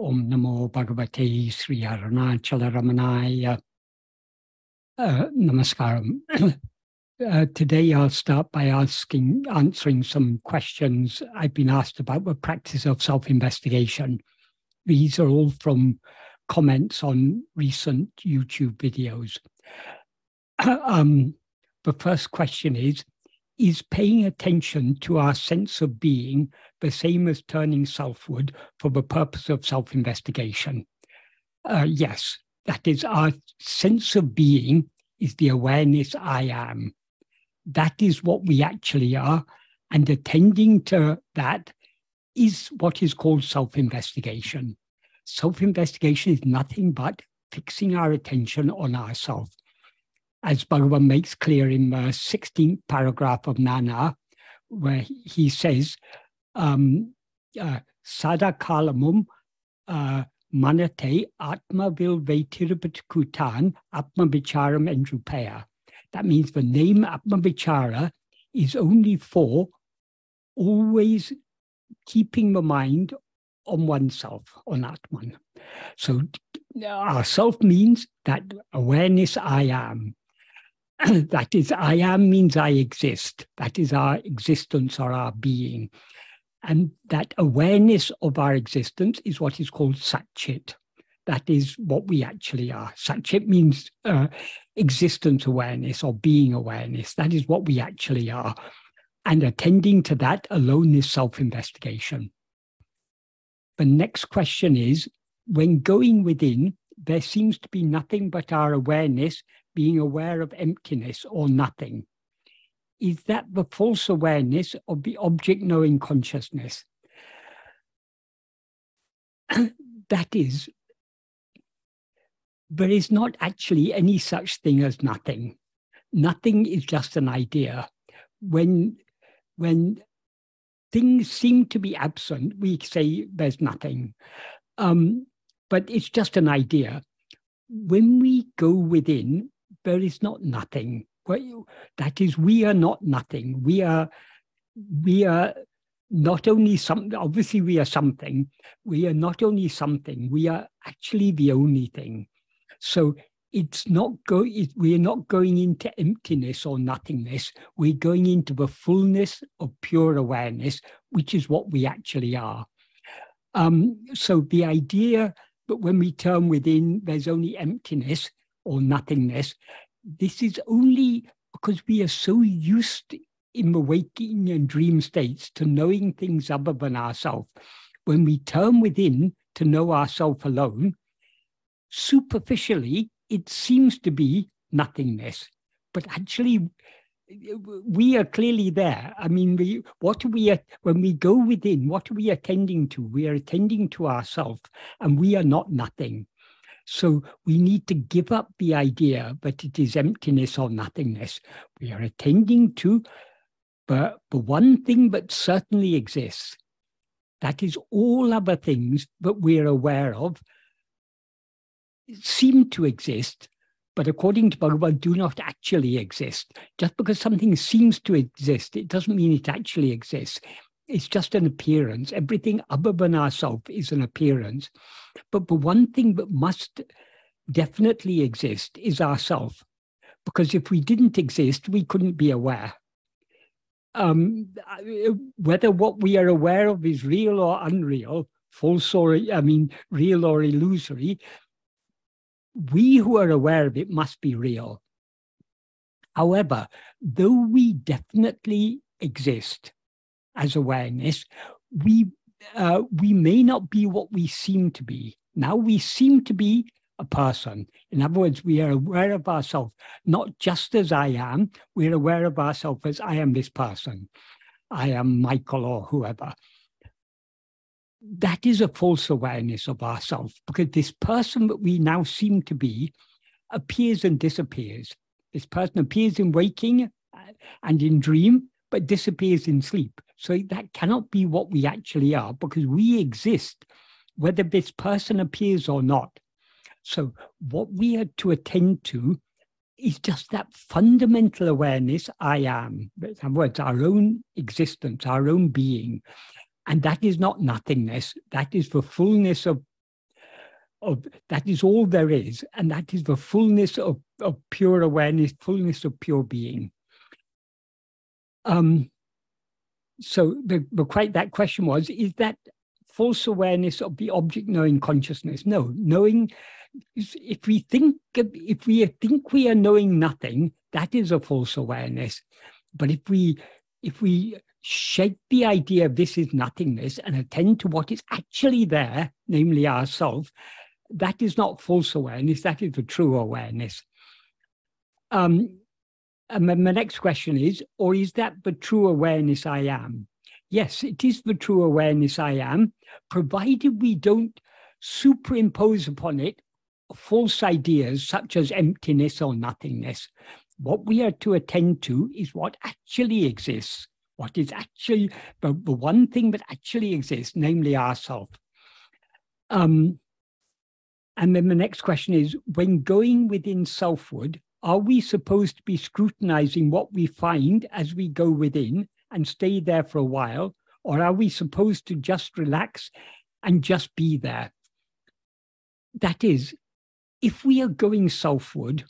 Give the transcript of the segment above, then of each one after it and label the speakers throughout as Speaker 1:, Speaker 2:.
Speaker 1: Om Namo Bhagavate Sri Arunachala Ramanaya. Uh, namaskaram. Uh, today I'll start by asking, answering some questions I've been asked about the practice of self-investigation. These are all from comments on recent YouTube videos. um, the first question is, is paying attention to our sense of being the same as turning selfward for the purpose of self investigation? Uh, yes, that is, our sense of being is the awareness I am. That is what we actually are. And attending to that is what is called self investigation. Self investigation is nothing but fixing our attention on ourselves as Bhagavan makes clear in the 16th paragraph of Nāṉ Ār, where he says, um, uh, Sadakalamum uh, manate atma kutan atma vicharam endrupaya. That means the name atma vichara is only for always keeping the mind on oneself, on Atman. So our self means that awareness I am. that is, I am means I exist. That is our existence or our being. And that awareness of our existence is what is called Satchit. That is what we actually are. Satchit means uh, existence awareness or being awareness. That is what we actually are. And attending to that alone is self investigation. The next question is when going within, there seems to be nothing but our awareness being aware of emptiness or nothing. Is that the false awareness of the object knowing consciousness? that is, there is not actually any such thing as nothing. Nothing is just an idea. When, when things seem to be absent, we say there's nothing. Um, but it's just an idea. When we go within, there is not nothing. That is, we are not nothing. We are, we are not only something, Obviously, we are something. We are not only something. We are actually the only thing. So it's not go. It, we are not going into emptiness or nothingness. We're going into the fullness of pure awareness, which is what we actually are. Um, so the idea that when we turn within, there's only emptiness or nothingness. This is only because we are so used in the waking and dream states to knowing things other than ourselves. When we turn within to know ourselves alone, superficially, it seems to be nothingness. But actually, we are clearly there. I mean, we, what are we, when we go within, what are we attending to? We are attending to ourselves, and we are not nothing. So we need to give up the idea that it is emptiness or nothingness. We are attending to But the one thing that certainly exists. That is all other things that we're aware of seem to exist, but according to Bhagavan, do not actually exist. Just because something seems to exist, it doesn't mean it actually exists. It's just an appearance. Everything other than ourself is an appearance. But the one thing that must definitely exist is ourself. Because if we didn't exist, we couldn't be aware. Um, whether what we are aware of is real or unreal, false or, I mean, real or illusory, we who are aware of it must be real. However, though we definitely exist, as awareness, we uh, we may not be what we seem to be. Now we seem to be a person. In other words, we are aware of ourselves, not just as I am, we're aware of ourselves as I am this person. I am Michael or whoever. That is a false awareness of ourselves because this person that we now seem to be appears and disappears. This person appears in waking uh, and in dream, but disappears in sleep. So that cannot be what we actually are because we exist, whether this person appears or not. So what we are to attend to is just that fundamental awareness I am. In other words, our own existence, our own being. And that is not nothingness. That is the fullness of of that is all there is, and that is the fullness of, of pure awareness, fullness of pure being. Um, so the, the quite that question was: Is that false awareness of the object knowing consciousness? No, knowing. If we think if we think we are knowing nothing, that is a false awareness. But if we if we shake the idea of this is nothingness and attend to what is actually there, namely ourself, that is not false awareness, that is the true awareness. Um, and my next question is, or is that the true awareness I am? Yes, it is the true awareness I am, provided we don't superimpose upon it false ideas such as emptiness or nothingness. What we are to attend to is what actually exists, what is actually the, the one thing that actually exists, namely ourself. Um, and then the next question is when going within selfward, are we supposed to be scrutinizing what we find as we go within and stay there for a while? Or are we supposed to just relax and just be there? That is, if we are going selfward,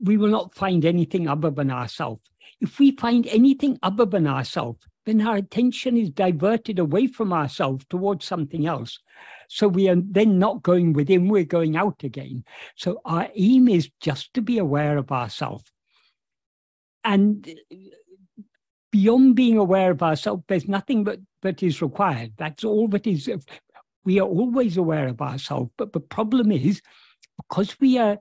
Speaker 1: we will not find anything other than ourselves. If we find anything other than ourselves, then our attention is diverted away from ourselves towards something else. So we are then not going within, we're going out again. So our aim is just to be aware of ourselves. And beyond being aware of ourselves, there's nothing but that is required. That's all that is. We are always aware of ourselves. But the problem is, because we are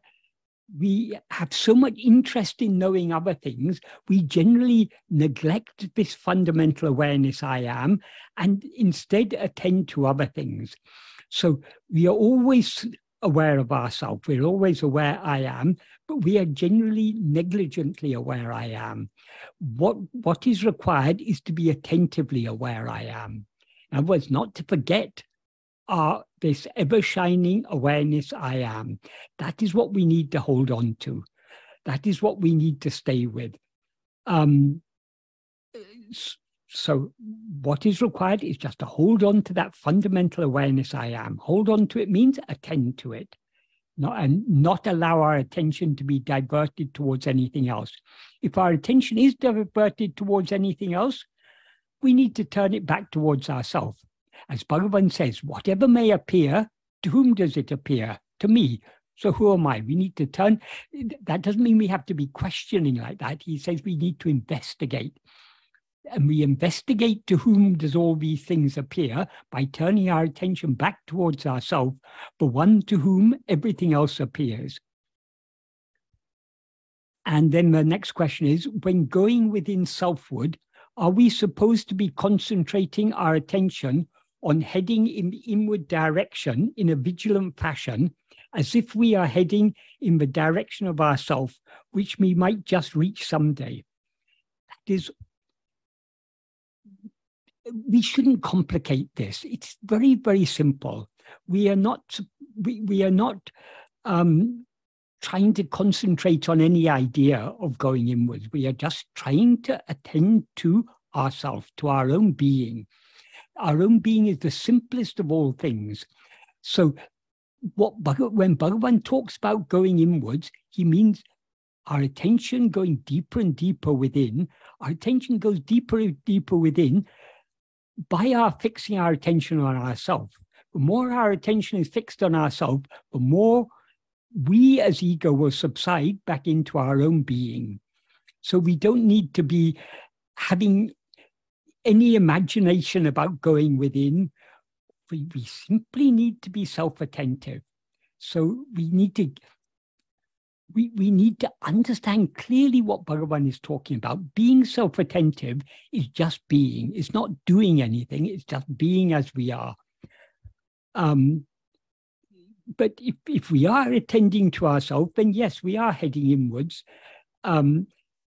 Speaker 1: we have so much interest in knowing other things, we generally neglect this fundamental awareness I am and instead attend to other things. So we are always aware of ourselves, we're always aware I am, but we are generally negligently aware I am. What, what is required is to be attentively aware I am. In other words, not to forget are this ever shining awareness I am. That is what we need to hold on to. That is what we need to stay with. Um, so, what is required is just to hold on to that fundamental awareness I am. Hold on to it means attend to it, not, and not allow our attention to be diverted towards anything else. If our attention is diverted towards anything else, we need to turn it back towards ourselves as Bhagavan says, whatever may appear, to whom does it appear? To me. So who am I? We need to turn. That doesn't mean we have to be questioning like that. He says we need to investigate. And we investigate to whom does all these things appear by turning our attention back towards ourselves, the one to whom everything else appears. And then the next question is when going within selfward, are we supposed to be concentrating our attention on heading in the inward direction in a vigilant fashion, as if we are heading in the direction of ourself, which we might just reach someday. That is, we shouldn't complicate this. It's very, very simple. We are not, we, we are not um, trying to concentrate on any idea of going inwards. We are just trying to attend to ourselves, to our own being our own being is the simplest of all things. So, what when Bhagavan talks about going inwards, he means our attention going deeper and deeper within. Our attention goes deeper and deeper within by our fixing our attention on ourselves. The more our attention is fixed on ourselves, the more we as ego will subside back into our own being. So we don't need to be having any imagination about going within. We, we simply need to be self-attentive. So we need to we, we need to understand clearly what Bhagavan is talking about. Being self-attentive is just being. It's not doing anything. It's just being as we are. Um, but if, if we are attending to ourselves, then yes, we are heading inwards. Um,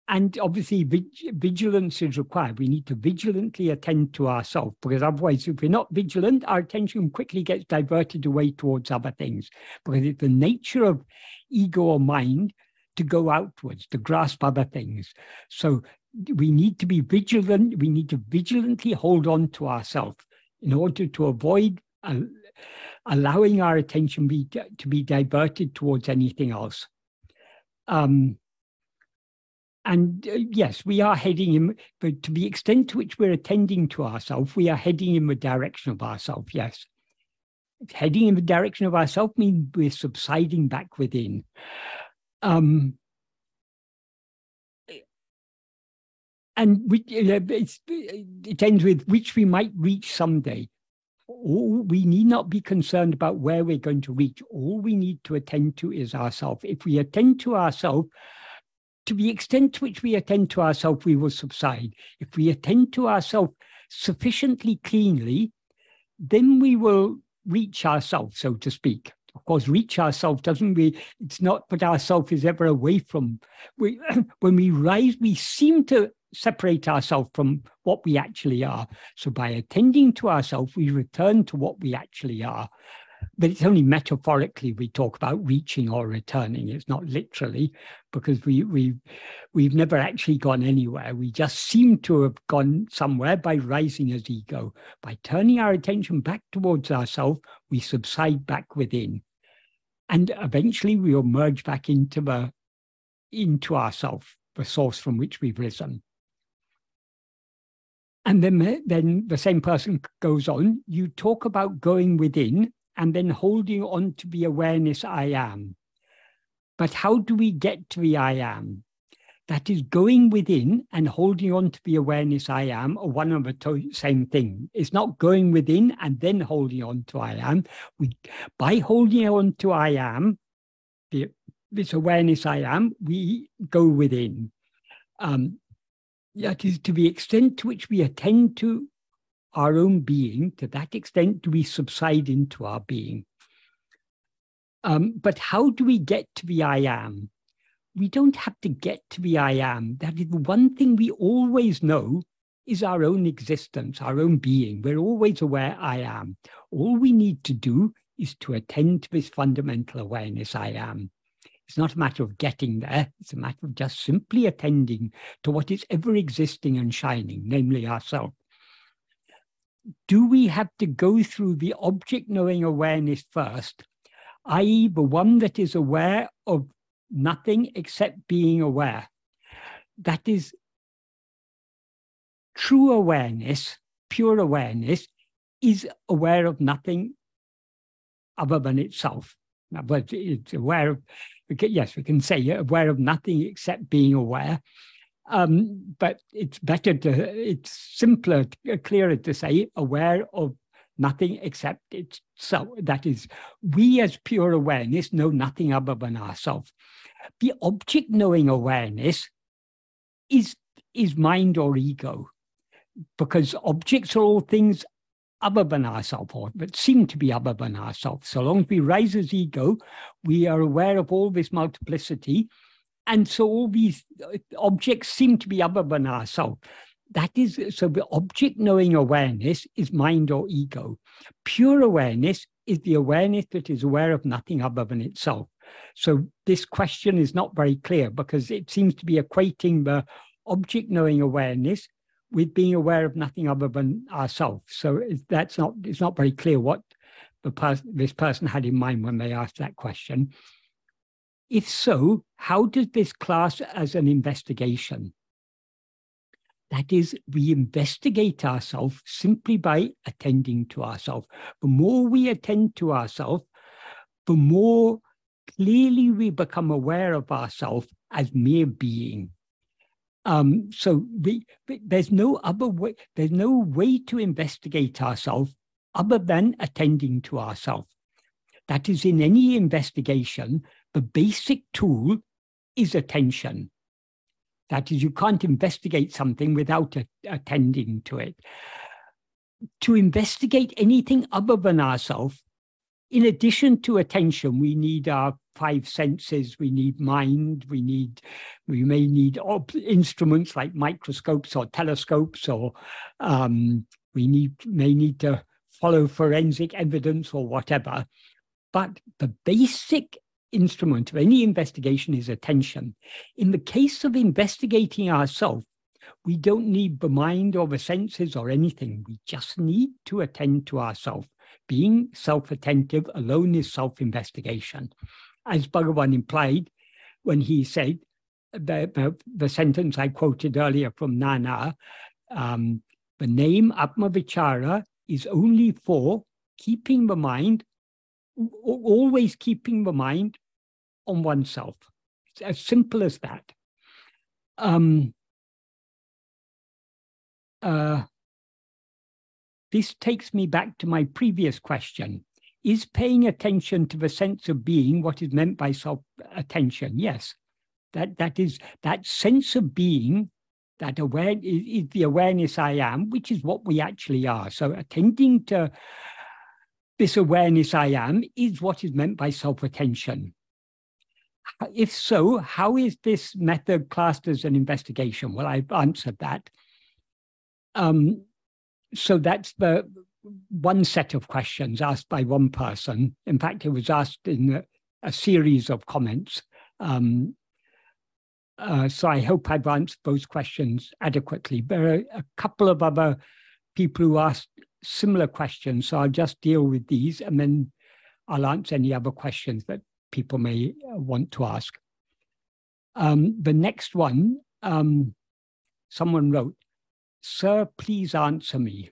Speaker 1: and obviously, vigilance is required. We need to vigilantly attend to ourselves because otherwise, if we're not vigilant, our attention quickly gets diverted away towards other things. Because it's the nature of ego or mind to go outwards, to grasp other things. So we need to be vigilant. We need to vigilantly hold on to ourselves in order to avoid uh, allowing our attention be, to be diverted towards anything else. Um, and uh, yes, we are heading in, but to the extent to which we're attending to ourselves, we are heading in the direction of ourselves, yes. Heading in the direction of ourselves means we're subsiding back within. Um, and we, it ends with which we might reach someday. All, we need not be concerned about where we're going to reach. All we need to attend to is ourselves. If we attend to ourselves, to the extent to which we attend to ourselves, we will subside. If we attend to ourselves sufficiently cleanly, then we will reach ourselves, so to speak. Of course, reach ourselves doesn't we? It's not that ourself is ever away from. We, when we rise, we seem to separate ourselves from what we actually are. So by attending to ourselves, we return to what we actually are. But it's only metaphorically we talk about reaching or returning. It's not literally, because we we we've never actually gone anywhere. We just seem to have gone somewhere by rising as ego. By turning our attention back towards ourselves, we subside back within. And eventually we will merge back into the into ourself, the source from which we've risen. And then, then the same person goes on, you talk about going within and then holding on to the awareness I am. But how do we get to the I am? That is going within and holding on to the awareness I am are one and the to- same thing. It's not going within and then holding on to I am. We, by holding on to I am, the, this awareness I am, we go within. Um, that is to the extent to which we attend to our own being, to that extent do we subside into our being. Um, but how do we get to the I am? We don't have to get to the I am. That is the one thing we always know is our own existence, our own being. We're always aware I am. All we need to do is to attend to this fundamental awareness I am. It's not a matter of getting there, it's a matter of just simply attending to what is ever existing and shining, namely ourselves. Do we have to go through the object knowing awareness first, i.e., the one that is aware of nothing except being aware? That is true awareness, pure awareness, is aware of nothing other than itself. But it's aware of yes, we can say aware of nothing except being aware. Um, but it's better to, it's simpler, clearer to say aware of nothing except itself. That is, we as pure awareness know nothing other than ourselves. The object knowing awareness is, is mind or ego, because objects are all things other than ourselves, or that seem to be other than ourselves. So long as we rise as ego, we are aware of all this multiplicity. And so all these uh, objects seem to be other than ourselves. That is, so the object knowing awareness is mind or ego. Pure awareness is the awareness that is aware of nothing other than itself. So this question is not very clear because it seems to be equating the object knowing awareness with being aware of nothing other than ourselves. So that's not it's not very clear what the person this person had in mind when they asked that question. If so, how does this class as an investigation? That is, we investigate ourselves simply by attending to ourselves. The more we attend to ourselves, the more clearly we become aware of ourselves as mere being. Um, so we, there's no other way, there's no way to investigate ourselves other than attending to ourselves. That is, in any investigation, the basic tool is attention. That is, you can't investigate something without a, attending to it. To investigate anything other than ourselves, in addition to attention, we need our five senses. We need mind. We need, we may need op- instruments like microscopes or telescopes, or um, we need may need to follow forensic evidence or whatever. But the basic instrument of any investigation is attention. In the case of investigating ourselves, we don't need the mind or the senses or anything. We just need to attend to ourselves. Being self attentive alone is self investigation. As Bhagavan implied when he said, the, the, the, sentence I quoted earlier from Nāṉ Ār, um, the name Atmavichara is only for keeping the mind, always keeping the mind on oneself. It's as simple as that. Um, uh, this takes me back to my previous question. Is paying attention to the sense of being what is meant by self attention? Yes. That, that is that sense of being that aware is, is the awareness I am, which is what we actually are. So attending to this awareness I am is what is meant by self-attention. If so, how is this method classed as an investigation? Well, I've answered that. Um, so that's the one set of questions asked by one person. In fact, it was asked in a, a series of comments. Um, uh, so I hope I've answered those questions adequately. There are a couple of other people who asked similar questions, so I'll just deal with these and then I'll answer any other questions that people may uh, want to ask. Um, the next one, um, someone wrote, Sir, please answer me.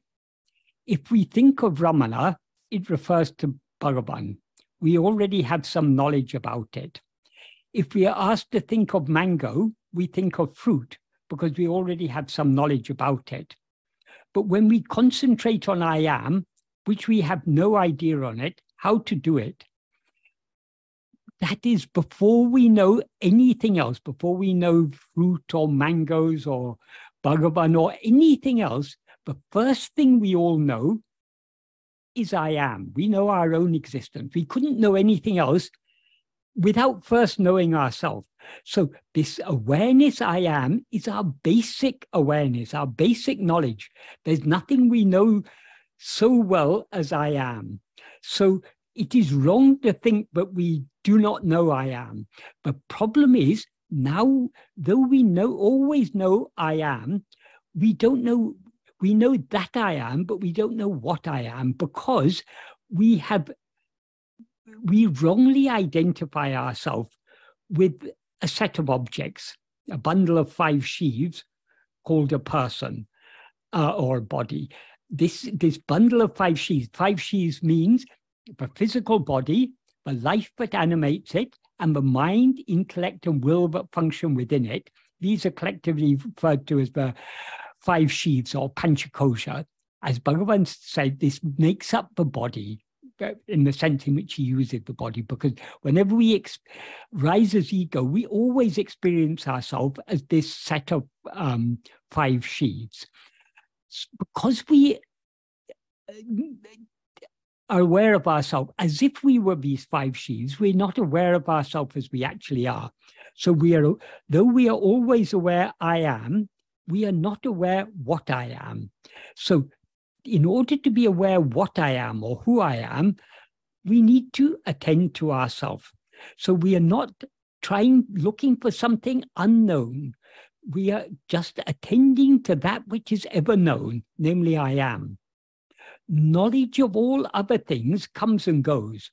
Speaker 1: If we think of Ramana, it refers to Bhagavan. We already have some knowledge about it. If we are asked to think of mango, we think of fruit because we already have some knowledge about it. But when we concentrate on I am, which we have no idea on it, how to do it, that is before we know anything else, before we know fruit or mangoes or Bhagavan or anything else, the first thing we all know is I am. We know our own existence. We couldn't know anything else without first knowing ourselves. So, this awareness I am is our basic awareness, our basic knowledge. There's nothing we know so well as I am. So, it is wrong to think that we do not know I am. The problem is now, though we know, always know I am, we don't know, we know that I am, but we don't know what I am because we have we wrongly identify ourselves with a set of objects, a bundle of five sheaves called a person uh, or body. This, this bundle of five sheaves, five sheaves means the physical body, the life that animates it, and the mind, intellect, and will that function within it. These are collectively referred to as the five sheaths or panchakosha. As Bhagavan said, this makes up the body in the sense in which he uses the body, because whenever we ex- rise as ego, we always experience ourselves as this set of um, five sheaths. Because we uh, are aware of ourselves as if we were these five sheaths, we're not aware of ourselves as we actually are. So we are, though we are always aware I am, we are not aware what I am. So in order to be aware what I am or who I am, we need to attend to ourselves. So we are not trying, looking for something unknown. We are just attending to that which is ever known, namely I am. Knowledge of all other things comes and goes.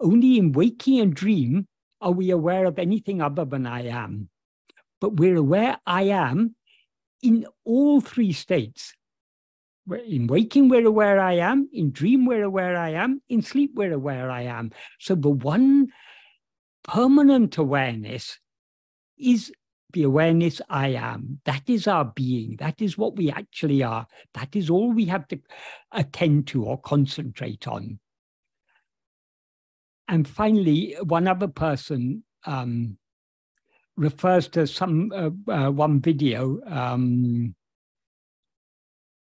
Speaker 1: Only in waking and dream are we aware of anything other than I am. But we're aware I am in all three states in waking, we're aware I am. In dream, we're aware I am. In sleep, we're aware I am. So the one permanent awareness is the awareness I am. That is our being. That is what we actually are. That is all we have to attend to or concentrate on. And finally, one other person um, refers to some uh, uh, one video um,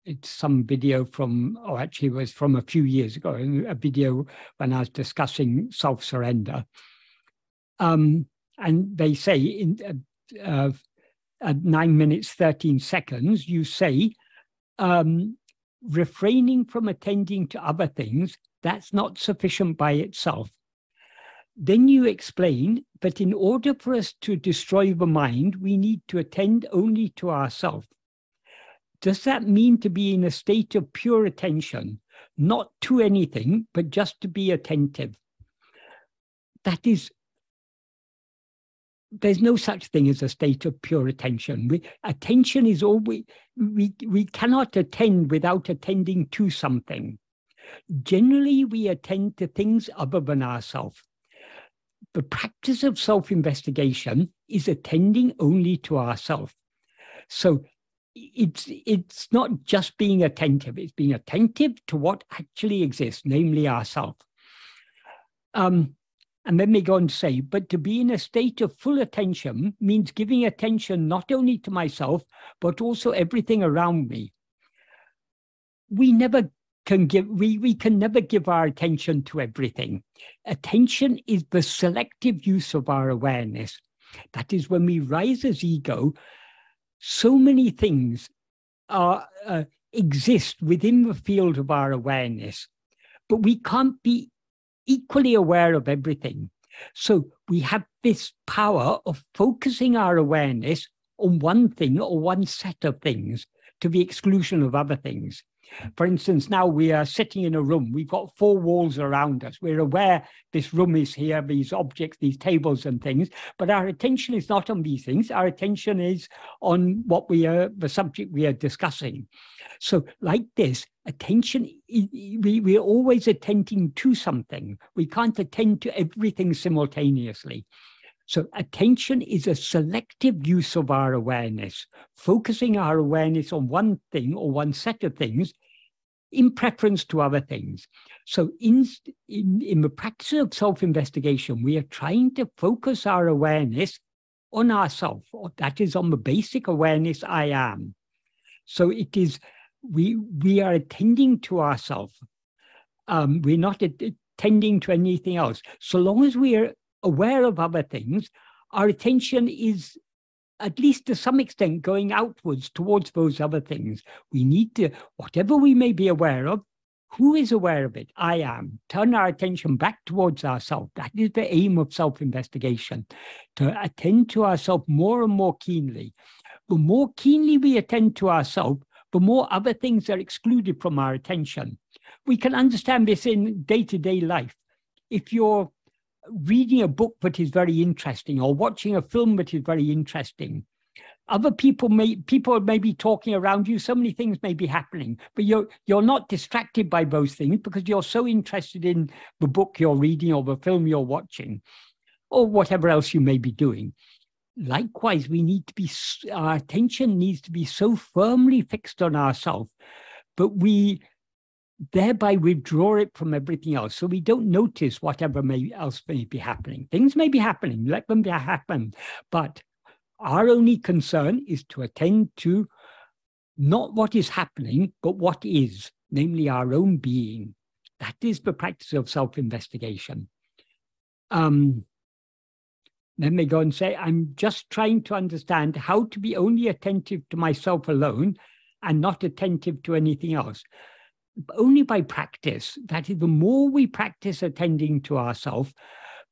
Speaker 1: it's some video from, or oh, actually was from a few years ago, a video when I was discussing self surrender. Um, and they say in uh, at nine minutes, 13 seconds, you say, um, refraining from attending to other things, that's not sufficient by itself. Then you explain that in order for us to destroy the mind, we need to attend only to ourselves does that mean to be in a state of pure attention, not to anything, but just to be attentive. That is, there's no such thing as a state of pure attention. We, attention is we, we, we cannot attend without attending to something. Generally, we attend to things other than ourselves. The practice of self investigation is attending only to ourselves. So it's it's not just being attentive it's being attentive to what actually exists namely ourself um, and then they go to say but to be in a state of full attention means giving attention not only to myself but also everything around me. We never can give we, we can never give our attention to everything. Attention is the selective use of our awareness. That is when we rise as ego so many things are, uh, exist within the field of our awareness, but we can't be equally aware of everything. So we have this power of focusing our awareness on one thing or one set of things to the exclusion of other things. For instance, now we are sitting in a room, we've got four walls around us. We're aware this room is here, these objects, these tables and things, but our attention is not on these things. Our attention is on what we are, the subject we are discussing. So, like this, attention, we, we're always attending to something. We can't attend to everything simultaneously. So, attention is a selective use of our awareness, focusing our awareness on one thing or one set of things in preference to other things. So, in, in, in the practice of self investigation, we are trying to focus our awareness on ourself, that is on the basic awareness I am. So, it is we we are attending to ourselves. Um, we're not attending to anything else. So long as we are aware of other things, our attention is at least to some extent going outwards towards those other things. We need to, whatever we may be aware of, who is aware of it? I am. Turn our attention back towards ourselves. That is the aim of self investigation, to attend to ourselves more and more keenly. The more keenly we attend to ourselves, the more other things are excluded from our attention. We can understand this in day to day life. If you're reading a book that is very interesting or watching a film that is very interesting. Other people may people may be talking around you. So many things may be happening but you're you're not distracted by those things because you're so interested in the book you're reading or the film you're watching or whatever else you may be doing. Likewise we need to be our attention needs to be so firmly fixed on ourselves but we thereby withdraw it from everything else. So we don't notice whatever may else may be happening. Things may be happening, let them be happen. But our only concern is to attend to not what is happening, but what is, namely our own being. That is the practice of self-investigation. Um, then they go and say, I'm just trying to understand how to be only attentive to myself alone and not attentive to anything else only by practice. That is, the more we practice attending to ourselves,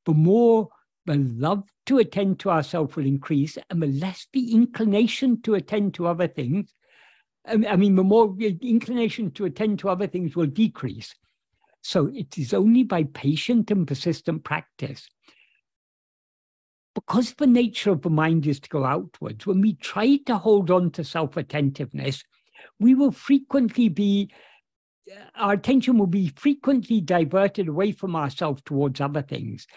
Speaker 1: the more the love to attend to ourselves will increase, and the less the inclination to attend to other things. Um, I mean, the more inclination to attend to other things will decrease. So it is only by patient and persistent practice. Because the nature of the mind is to go outwards, when we try to hold on to self attentiveness, we will frequently be our attention will be frequently diverted away from ourselves towards other things.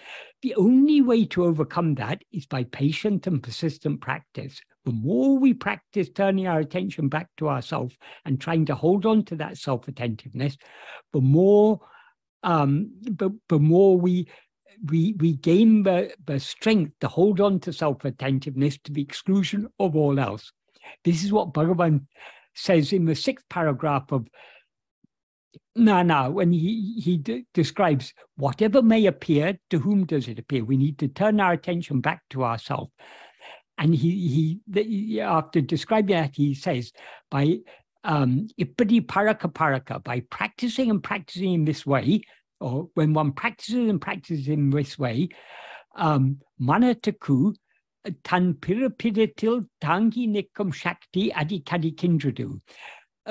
Speaker 1: The only way to overcome that is by patient and persistent practice. The more we practice turning our attention back to ourselves and trying to hold on to that self attentiveness, the more um, the, the more we we we gain the, the strength to hold on to self attentiveness to the exclusion of all else. This is what Bhagavan says in the sixth paragraph of no, no. When he he describes whatever may appear, to whom does it appear? We need to turn our attention back to ourselves. And he he after describing that he says by um, ipadi paraka paraka by practicing and practicing in this way, or when one practices and practices in this way, um, manataku tan pirapidatil tangi nikam shakti adikadi kindradu.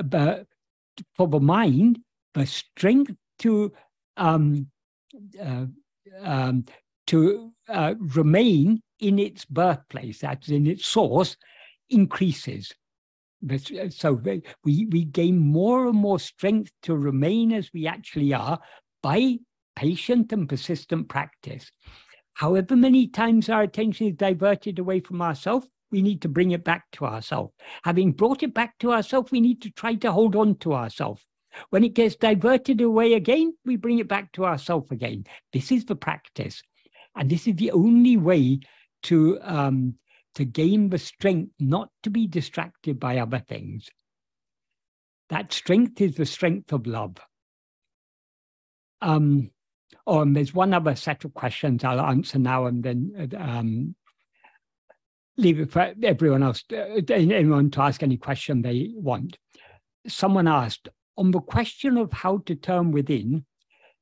Speaker 1: But for the mind, the strength to um, uh, um, to uh, remain in its birthplace, that's in its source, increases. So we, we gain more and more strength to remain as we actually are by patient and persistent practice. However many times our attention is diverted away from ourselves, we need to bring it back to ourselves. Having brought it back to ourselves, we need to try to hold on to ourselves. When it gets diverted away again, we bring it back to ourselves again. This is the practice. And this is the only way to, um, to gain the strength not to be distracted by other things. That strength is the strength of love. Um, oh, and there's one other set of questions I'll answer now and then um, leave it for everyone else, uh, anyone to ask any question they want. Someone asked, on the question of how to turn within,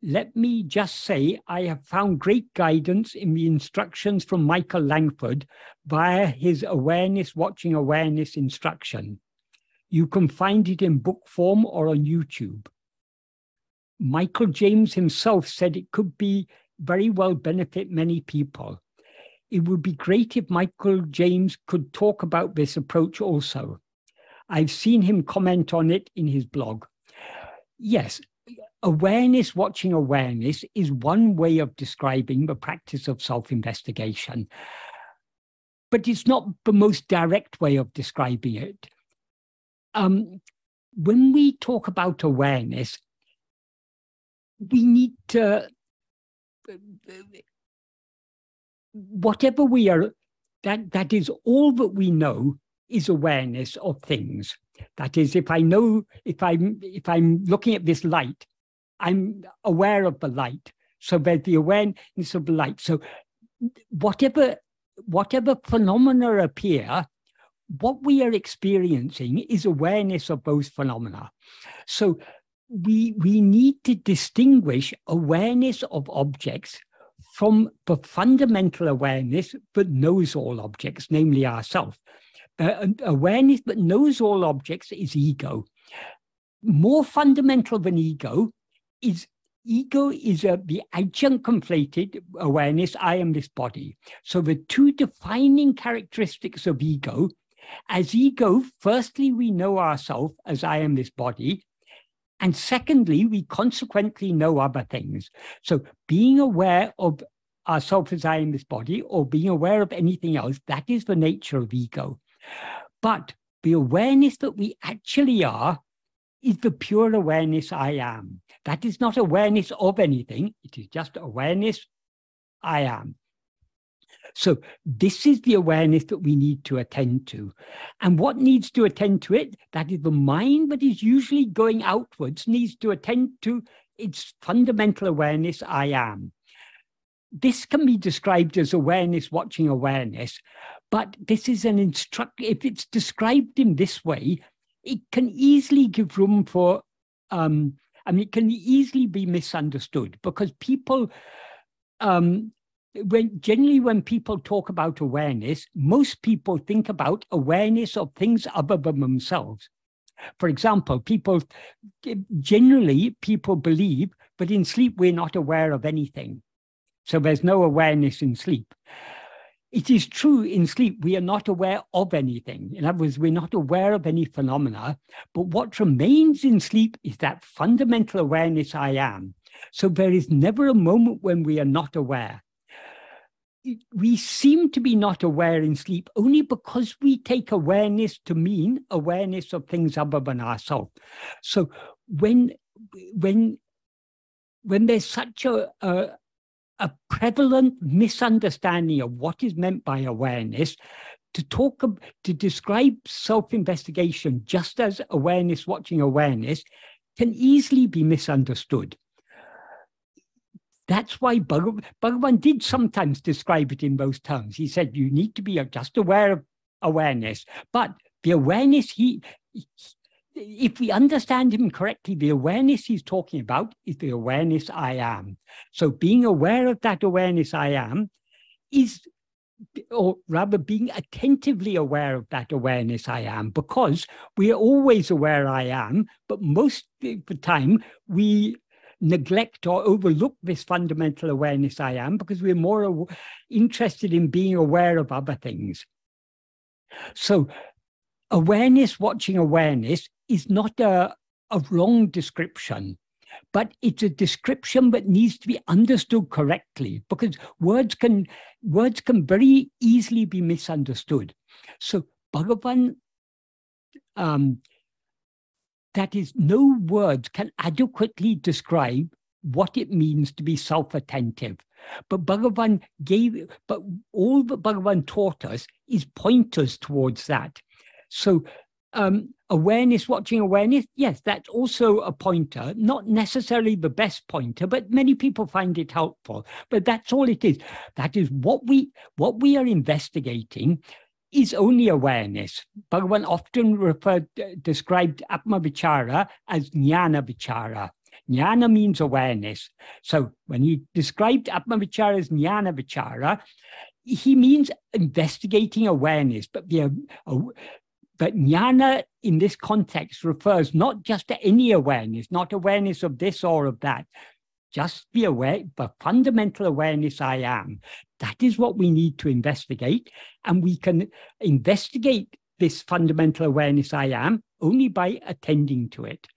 Speaker 1: let me just say I have found great guidance in the instructions from Michael Langford via his awareness watching awareness instruction. You can find it in book form or on YouTube. Michael James himself said it could be very well benefit many people. It would be great if Michael James could talk about this approach also. I've seen him comment on it in his blog. Yes, awareness watching awareness is one way of describing the practice of self investigation, but it's not the most direct way of describing it. Um, when we talk about awareness, we need to, whatever we are, that, that is all that we know is awareness of things. That is, if I know, if I'm if I'm looking at this light, I'm aware of the light. So there's the awareness of the light. So whatever whatever phenomena appear, what we are experiencing is awareness of those phenomena. So we we need to distinguish awareness of objects from the fundamental awareness that knows all objects, namely ourselves. Uh, awareness that knows all objects is ego. More fundamental than ego is ego is the adjunct conflated awareness, I am this body. So the two defining characteristics of ego, as ego, firstly, we know ourselves as I am this body. And secondly, we consequently know other things. So being aware of ourselves as I am this body or being aware of anything else, that is the nature of ego. But the awareness that we actually are is the pure awareness I am. That is not awareness of anything, it is just awareness I am. So, this is the awareness that we need to attend to. And what needs to attend to it? That is the mind that is usually going outwards, needs to attend to its fundamental awareness I am. This can be described as awareness watching awareness, but this is an instruct. If it's described in this way, it can easily give room for. Um, I mean, it can easily be misunderstood because people, um, when generally when people talk about awareness, most people think about awareness of things other than themselves. For example, people generally people believe, but in sleep we're not aware of anything. So there's no awareness in sleep. It is true in sleep, we are not aware of anything. In other words, we're not aware of any phenomena. But what remains in sleep is that fundamental awareness I am. So there is never a moment when we are not aware. We seem to be not aware in sleep only because we take awareness to mean awareness of things other than ourselves. So when when when there's such a, a, a prevalent misunderstanding of what is meant by awareness to talk to describe self-investigation just as awareness watching awareness can easily be misunderstood that's why Bhagavan, Bhagavan did sometimes describe it in those terms. He said you need to be just aware of awareness, but the awareness he, if we understand him correctly, the awareness he's talking about is the awareness I am. So being aware of that awareness I am is or rather being attentively aware of that awareness I am, because we are always aware I am, but most of the time we neglect or overlook this fundamental awareness I am because we're more interested in being aware of other things. So, awareness watching awareness is not a, a wrong description but it's a description that needs to be understood correctly because words can words can very easily be misunderstood. So Bhagavan, um, that is, no words can adequately describe what it means to be self-attentive. But Bhagavan gave, but all that Bhagavan taught us is pointers towards that. So um, awareness, watching awareness, yes, that's also a pointer, not necessarily the best pointer, but many people find it helpful. But that's all it is. That is what we what we are investigating is only awareness. Bhagavan often referred described Atma Vichara as Jnana Vichara. Jnana means awareness. So when he described Atma Vichara as Jnana Vichara, he means investigating awareness, but the, uh, but jnana in this context refers not just to any awareness, not awareness of this or of that, just be aware, but fundamental awareness I am. That is what we need to investigate. And we can investigate this fundamental awareness I am only by attending to it.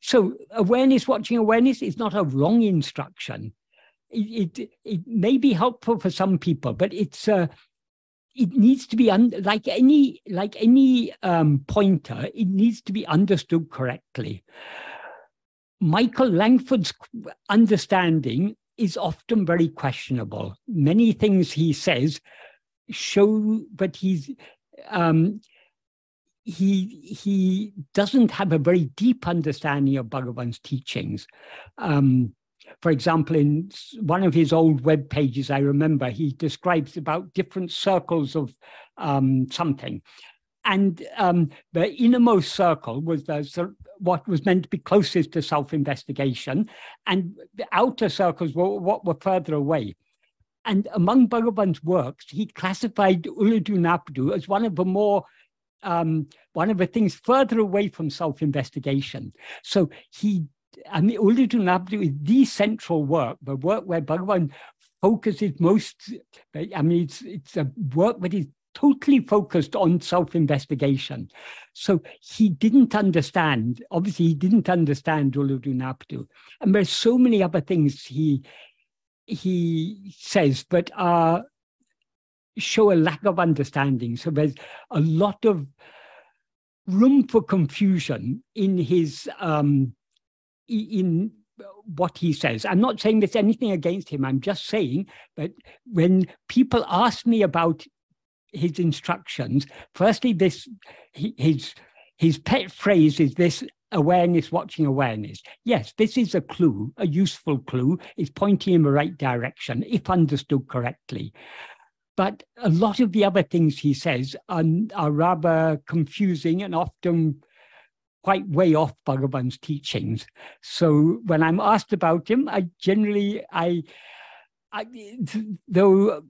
Speaker 1: So, awareness, watching awareness is not a wrong instruction. It, it, it may be helpful for some people, but it's uh, it needs to be un- like any like any um, pointer it needs to be understood correctly. Michael langford's understanding is often very questionable. Many things he says show that he's um, he he doesn't have a very deep understanding of bhagavan's teachings. Um, for example, in one of his old web pages, I remember he describes about different circles of um, something. And um, the innermost circle was the, what was meant to be closest to self investigation, and the outer circles were what were further away. And among Bhagavan's works, he classified Ulladu Narpadu as one of the more um, one of the things further away from self investigation. So he Mean, Ulladu Narpadu is the central work, the work where Bhagavan focuses most. I mean, it's, it's a work that is totally focused on self-investigation. So he didn't understand, obviously he didn't understand Ulladu Narpadu. And there's so many other things he he says, but show a lack of understanding. So there's a lot of room for confusion in his um, in uh, what he says. I'm not saying there's anything against him. I'm just saying that when people ask me about his instructions, firstly, this his his pet phrase is this awareness watching awareness. Yes, this is a clue, a useful clue. It's pointing in the right direction if understood correctly. But a lot of the other things he says are, are rather confusing and often quite way off Bhagavan's teachings. So when I'm asked about him, I generally I, I though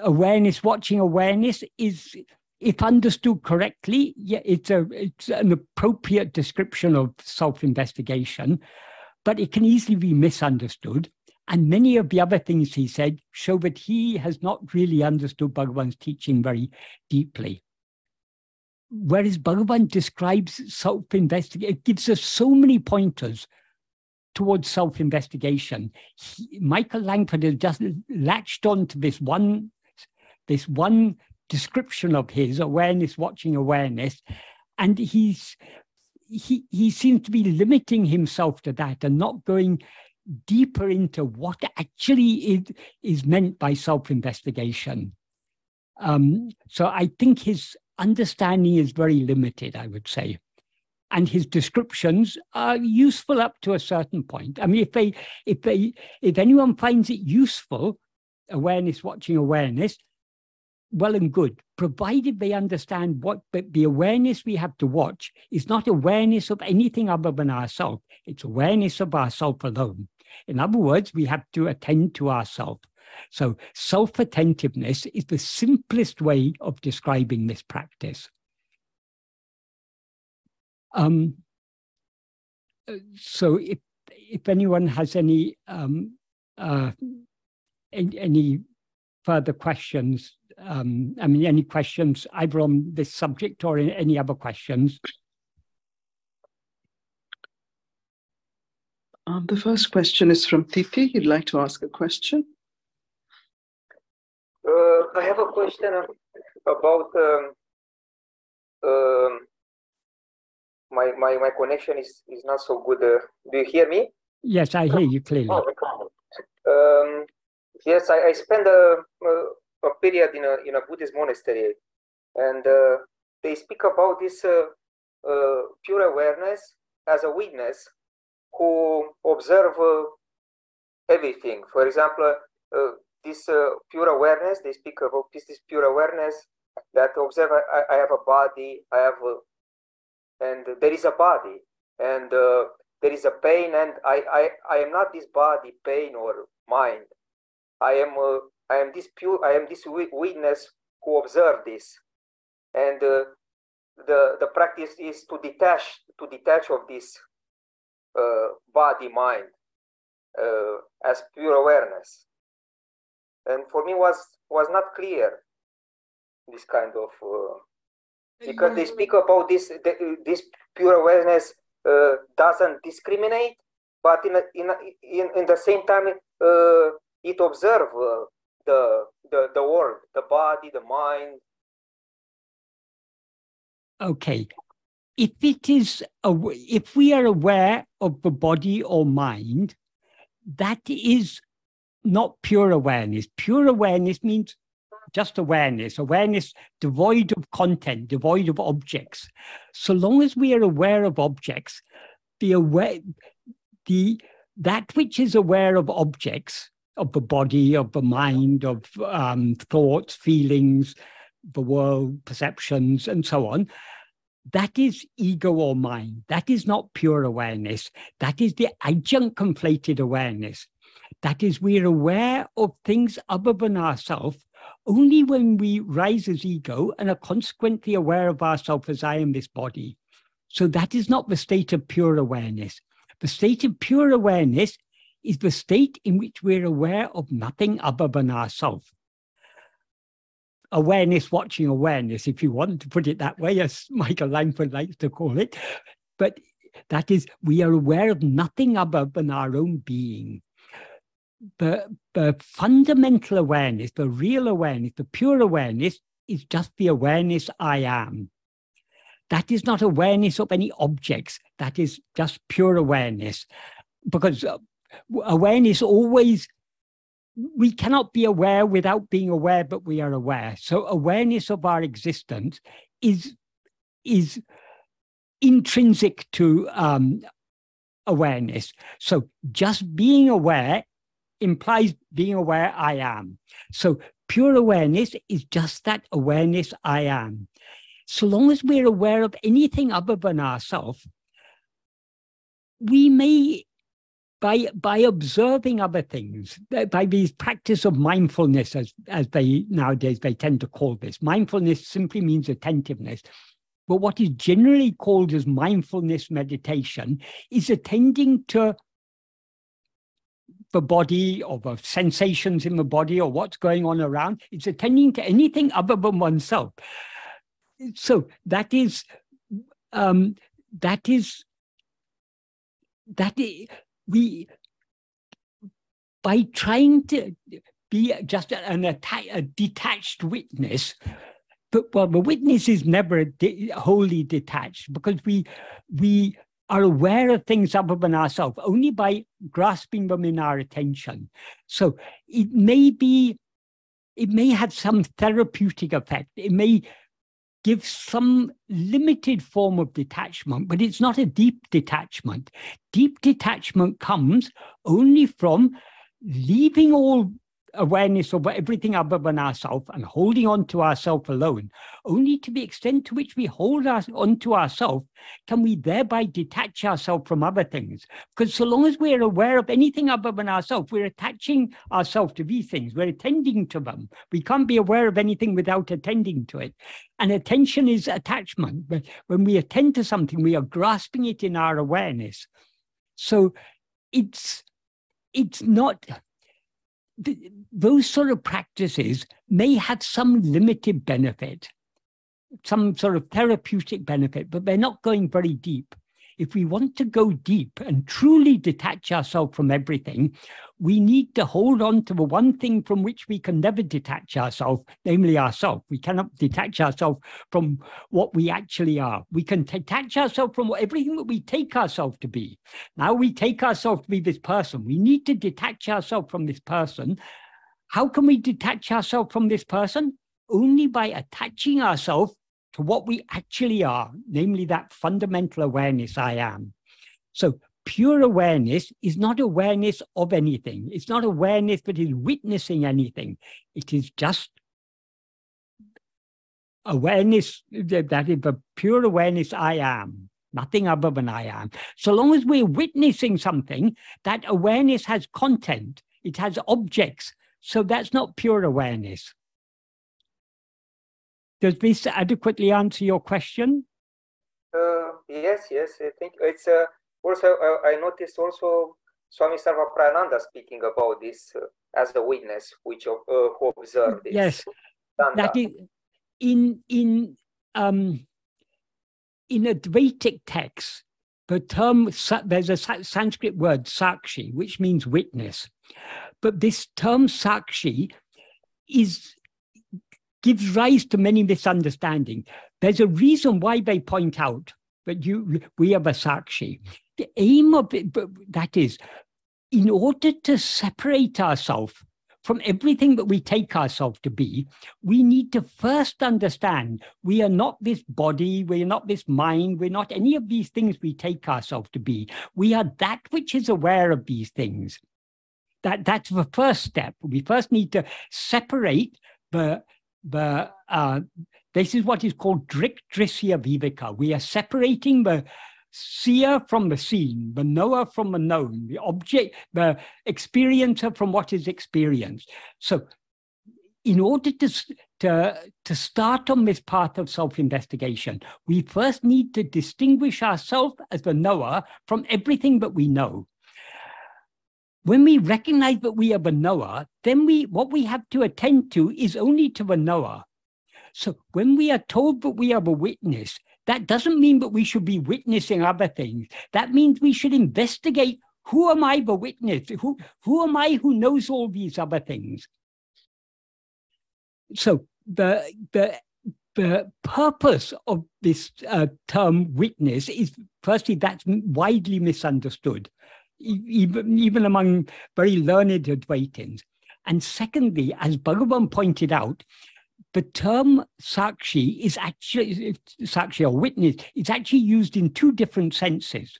Speaker 1: awareness, watching awareness is if understood correctly, yeah, it's a it's an appropriate description of self-investigation, but it can easily be misunderstood. And many of the other things he said show that he has not really understood Bhagavan's teaching very deeply whereas Bhagavan describes self-investigation, it gives us so many pointers towards self-investigation. Michael Langford has just latched on to this one, this one description of his awareness, watching awareness, and he's he he seems to be limiting himself to that and not going deeper into what actually is, is meant by self-investigation. Um, so I think his understanding is very limited, I would say. And his descriptions are useful up to a certain point. I mean, if they, if they, if anyone finds it useful, awareness, watching awareness, well and good, provided they understand what the awareness we have to watch is not awareness of anything other than ourselves. It's awareness of ourself alone. In other words, we have to attend to ourselves. So self attentiveness is the simplest way of describing this practice. Um, so if if anyone has any um, uh, any further questions, um, I mean, any questions either on this subject or any other questions?
Speaker 2: Um, the first question is from Titi. You'd like to ask a question?
Speaker 3: Uh, I have a question about um, um, my, my, my connection is, is not so good. Uh, do you hear me?
Speaker 1: Yes, I hear you clearly.
Speaker 3: Um, yes, I, I spent a, a, period in a, in a Buddhist monastery, and uh, they speak about this uh, uh pure awareness as a witness who observe uh, everything. For example, uh, this pure awareness, they speak about this, this pure awareness that observe I, I have a body, I have a and there is a body and uh, there is a pain and I, I i am not this body pain or mind. I am uh, i am this pure i am this witness who observe this. And uh, the the practice is to detach to detach of this uh, body mind uh, as pure awareness and for me was was not clear this kind of uh, because they speak about this this pure awareness uh, doesn't discriminate but in a, in, a, in in the same time uh, it observe uh, the the the world the body the mind.
Speaker 1: Okay. If it is if we are aware of the body or mind that is not pure awareness pure awareness means just awareness, awareness devoid of content, devoid of objects. So long as we are aware of objects, the aware, the that which is aware of objects, of the body, of the mind, of um, thoughts, feelings, the world, perceptions, and so on, that is ego or mind. That is not pure awareness. That is the adjunct conflated awareness. That is, we're aware of things other than ourselves only when we rise as ego and are consequently aware of ourselves as I am this body. So that is not the state of pure awareness. The state of pure awareness is the state in which we're aware of nothing other than ourselves. Awareness watching awareness, if you want to put it that way, as Michael Langford likes to call it. But that is, we are aware of nothing other than our own being the, the fundamental awareness, the real awareness, the pure awareness is just the awareness I am. That is not awareness of any objects. That is just pure awareness. Because uh, awareness always, we cannot be aware without being aware, but we are aware. So awareness of our existence is, is intrinsic to um, awareness. So just being aware implies being aware I am. So pure awareness is just that awareness I am. So long as we're aware of anything other than ourselves, we may, by, by observing other things, by these practice of mindfulness, as, as they nowadays they tend to call this, mindfulness simply means attentiveness. But what is generally called as mindfulness meditation is attending to the body or the sensations in the body or what's going on around. It's attending to anything other than oneself. So that is um, that is that is, we by trying to be just an a detached witness but well the witness is never de- wholly detached because we we are aware of things other than ourselves only by grasping them in our attention. So it may be, it may have some therapeutic effect. It may give some limited form of detachment, but it's not a deep detachment. Deep detachment comes only from leaving all awareness of everything other than ourselves and holding on to ourself alone, only to the extent to which we hold our, on to ourselves can we thereby detach ourselves from other things. Because so long as we're aware of anything other than ourselves, we're attaching ourselves to these things, we're attending to them. We can't be aware of anything without attending to it. And attention is attachment. But when we attend to something, we are grasping it in our awareness. So it's it's not those sort of practices may have some limited benefit, some sort of therapeutic benefit, but they're not going very deep if we want to go deep and truly detach ourselves from everything, we need to hold on to the one thing from which we can never detach ourselves, namely ourselves. We cannot detach ourselves from what we actually are. We can detach ourselves from everything that we take ourselves to be. Now we take ourselves to be this person. We need to detach ourselves from this person. How can we detach ourselves from this person? Only by attaching ourselves to what we actually are, namely that fundamental awareness I am. So pure awareness is not awareness of anything. It's not awareness that is witnessing anything. It is just awareness that is the pure awareness I am, nothing other than I am. So long as we're witnessing something, that awareness has content, it has objects. So that's not pure awareness. Does this adequately answer your question?
Speaker 3: Uh, yes, yes. I think it's uh, also, uh, I noticed also Swami Sarvapriyananda speaking about this uh, as a witness, which uh, who observed this.
Speaker 1: Yes, that is in in um, in Advaitic text. The term there's a Sanskrit word sakshi, which means witness, but this term sakshi is gives rise to many misunderstandings. There's a reason why they point out that you we have a sakshi. The aim of it, that is, in order to separate ourselves from everything that we take ourselves to be, we need to first understand we are not this body, we are not this mind, we're not any of these things we take ourselves to be. We are that which is aware of these things. That, that's the first step. We first need to separate the the uh, this is what is called drik drisya viveka. We are separating the seer from the seen, the knower from the known, the object, the experiencer from what is experienced. So, in order to, to, to start on this path of self investigation, we first need to distinguish ourselves as the knower from everything that we know when we recognize that we are the knower, then we what we have to attend to is only to the knower. So when we are told that we are the witness, that doesn't mean that we should be witnessing other things. That means we should investigate who am I the witness? Who, who am I who knows all these other things? So the the the purpose of this uh, term witness is firstly that's widely misunderstood even, even among very learned Advaitins. And secondly, as Bhagavan pointed out, the term sakshi is actually sakshi or witness is actually used in two different senses.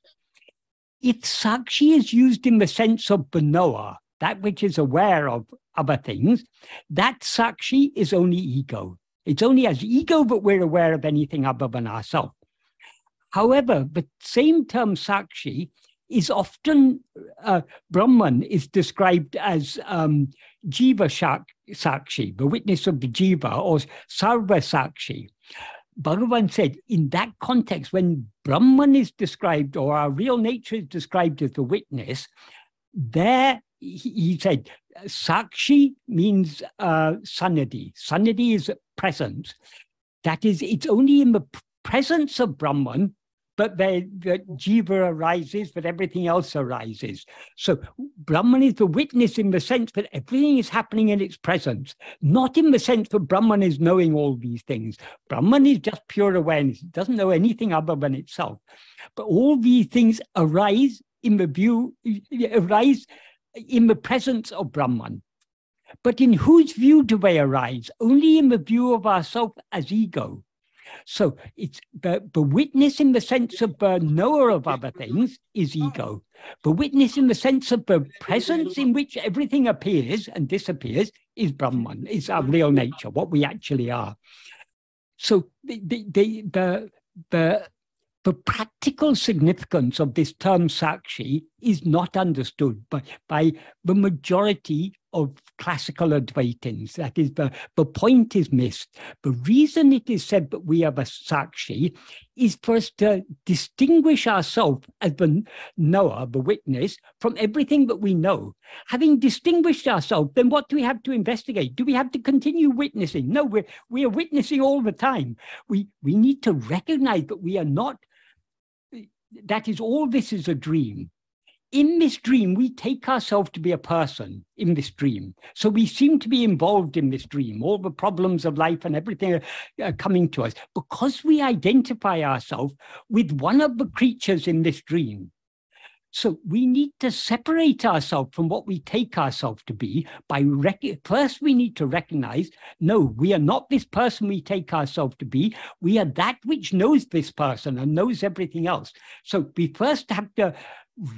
Speaker 1: If sakshi is used in the sense of the knower, that which is aware of other things, that sakshi is only ego. It's only as ego that we're aware of anything other than ourselves. However, the same term sakshi is often uh, Brahman is described as um, Jiva Sakshi, the witness of the Jiva, or Sarva Sakshi. Bhagavan said, in that context, when Brahman is described or our real nature is described as the witness, there he said, Sakshi means uh, Sannidhi. Sannidhi is presence. That is, it's only in the presence of Brahman but they, the jiva arises, but everything else arises. So Brahman is the witness in the sense that everything is happening in its presence, not in the sense that Brahman is knowing all these things. Brahman is just pure awareness. It doesn't know anything other than itself. But all these things arise in the view, arise in the presence of Brahman. But in whose view do they arise? Only in the view of ourself as ego. So it's the, the witness in the sense of the knower of other things is ego. But witness in the sense of the presence in which everything appears and disappears is Brahman, is our real nature, what we actually are. So the the the the, the the practical significance of this term sakshi is not understood by, by the majority of classical Advaitins. That is, the, the point is missed. The reason it is said that we have a sakshi is for us to distinguish ourselves as the knower, the witness, from everything that we know. Having distinguished ourselves, then what do we have to investigate? Do we have to continue witnessing? No, we're, we are witnessing all the time. We, we need to recognize that we are not that is all this is a dream. In this dream, we take ourselves to be a person in this dream. So we seem to be involved in this dream. All the problems of life and everything are, are coming to us because we identify ourselves with one of the creatures in this dream. So we need to separate ourselves from what we take ourselves to be by rec- first we need to recognize no, we are not this person we take ourselves to be. We are that which knows this person and knows everything else. So we first have to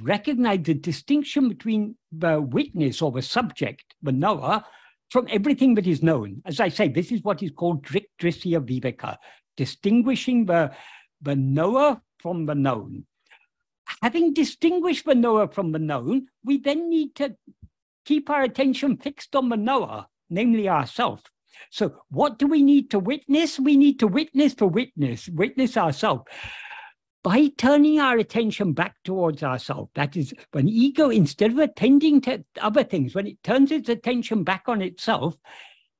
Speaker 1: recognize the distinction between the witness or the subject, the knower, from everything that is known. As I say, this is what is called Drik Drisya Viveka, distinguishing the, the knower from the known having distinguished the knower from the known, we then need to keep our attention fixed on the knower, namely ourselves. So, what do we need to witness? We need to witness for witness, witness ourselves. By turning our attention back towards ourselves, that is, when ego, instead of attending to other things, when it turns its attention back on itself,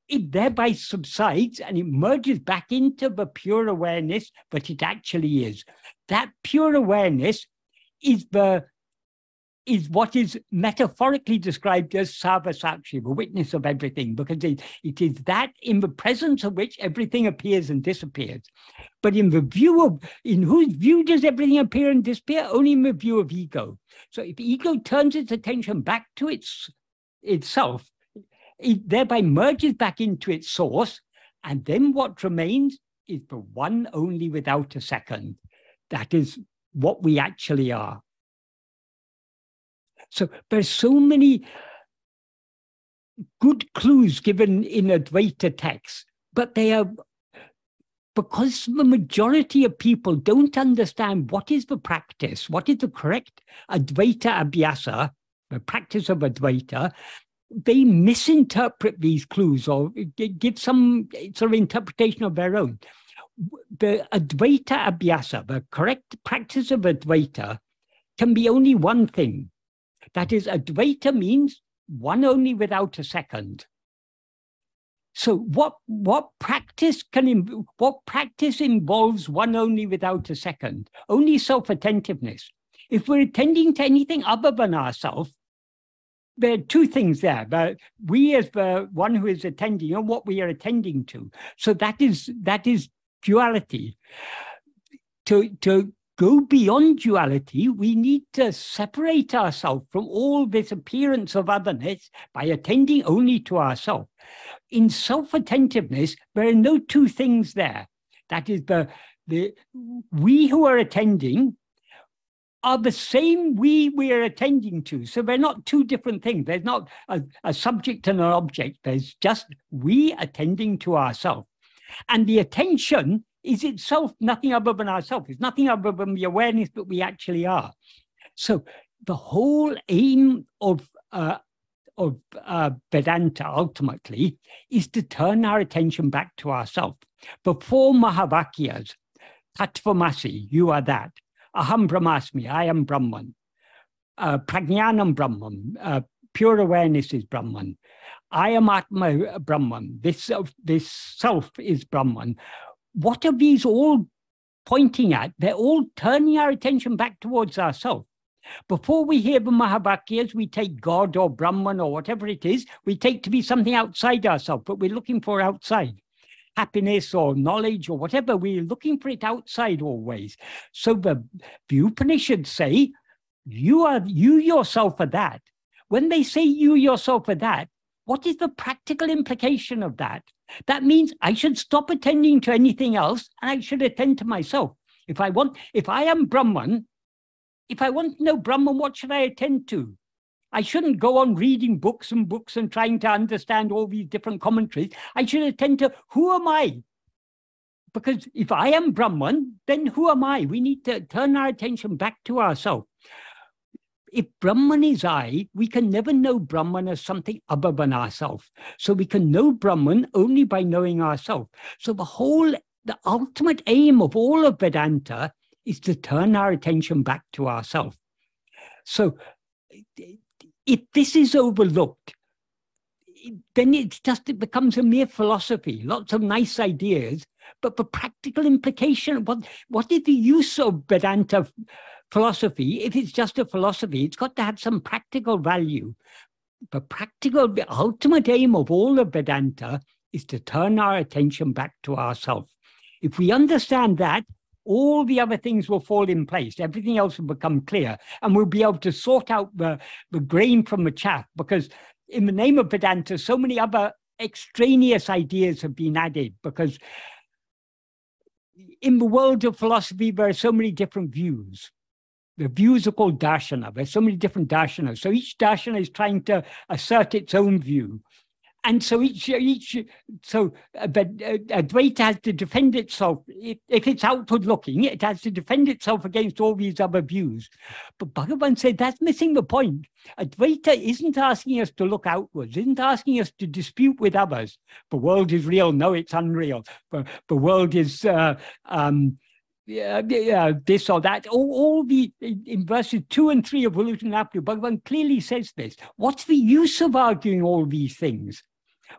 Speaker 1: it thereby subsides and it merges back into the pure awareness that it actually is. That pure awareness is the is what is metaphorically described as sarvasakshi, the witness of everything, because it, it is that in the presence of which everything appears and disappears. But in the view of, in whose view does everything appear and disappear? Only in the view of ego. So if ego turns its attention back to its itself, it thereby merges back into its source, and then what remains is the one only without a second. That is what we actually are. So there's so many good clues given in Advaita texts, but they are because the majority of people don't understand what is the practice, what is the correct Advaita Abhyasa, the practice of Advaita, they misinterpret these clues or give some sort of interpretation of their own the Advaita Abhyasa, the correct practice of Advaita, can be only one thing. That is, Advaita means one only without a second. So what what practice can what practice involves one only without a second? Only self-attentiveness. If we're attending to anything other than ourselves, there are two things there. But we as the one who is attending and what we are attending to. So that is that is duality. To, to go beyond duality, we need to separate ourselves from all this appearance of otherness by attending only to ourselves. In self attentiveness, there are no two things there. That is, the, the we who are attending are the same we we are attending to. So they're not two different things. There's not a, a subject and an object. There's just we attending to ourselves. And the attention is itself nothing other than ourselves. It's nothing other than the awareness that we actually are. So the whole aim of uh, of uh, Vedanta ultimately is to turn our attention back to ourselves. Before Mahavakyas, Tattvamasi, you are that. Aham Brahmasmi, I am Brahman. Uh, Brahman, uh, pure awareness is Brahman. Ayam Atma Brahman. This, this self is Brahman. What are these all pointing at? They're all turning our attention back towards ourselves. Before we hear the Mahavakyas, we take God or Brahman or whatever it is, we take to be something outside ourselves, but we're looking for outside happiness or knowledge or whatever. We're looking for it outside always. So the, the Upanishads say, you are you yourself are that. When they say you yourself are that, what is the practical implication of that? That means I should stop attending to anything else and I should attend to myself. If I want, if I am Brahman, if I want to know Brahman, what should I attend to? I shouldn't go on reading books and books and trying to understand all these different commentaries. I should attend to who am I? Because if I am Brahman, then who am I? We need to turn our attention back to ourselves. If Brahman is I, we can never know Brahman as something other than ourselves. So we can know Brahman only by knowing ourselves. So the whole, the ultimate aim of all of Vedanta is to turn our attention back to ourselves. So if this is overlooked, then it's just it becomes a mere philosophy, lots of nice ideas, but the practical implication, what what is the use of Vedanta philosophy? If it's just a philosophy, it's got to have some practical value. The practical, the ultimate aim of all of Vedanta is to turn our attention back to ourselves. If we understand that, all the other things will fall in place. Everything else will become clear, and we'll be able to sort out the, the grain from the chaff. Because in the name of Vedanta, so many other extraneous ideas have been added. Because in the world of philosophy, there are so many different views. The views are called darshana. There's so many different darshanas. So each darshana is trying to assert its own view. And so each each so uh, but uh, Advaita has to defend itself. If, if, it's outward looking it has to defend itself against all these other views. But Bhagavan said that's missing the point. Advaita isn't asking us to look outwards isn't asking us to dispute with others. The world is real. No it's unreal. The, the world is uh, um, yeah, yeah, this or that. All, all the in verses two and three of Ulladu Narpadu, Bhagavan clearly says this. What's the use of arguing all these things?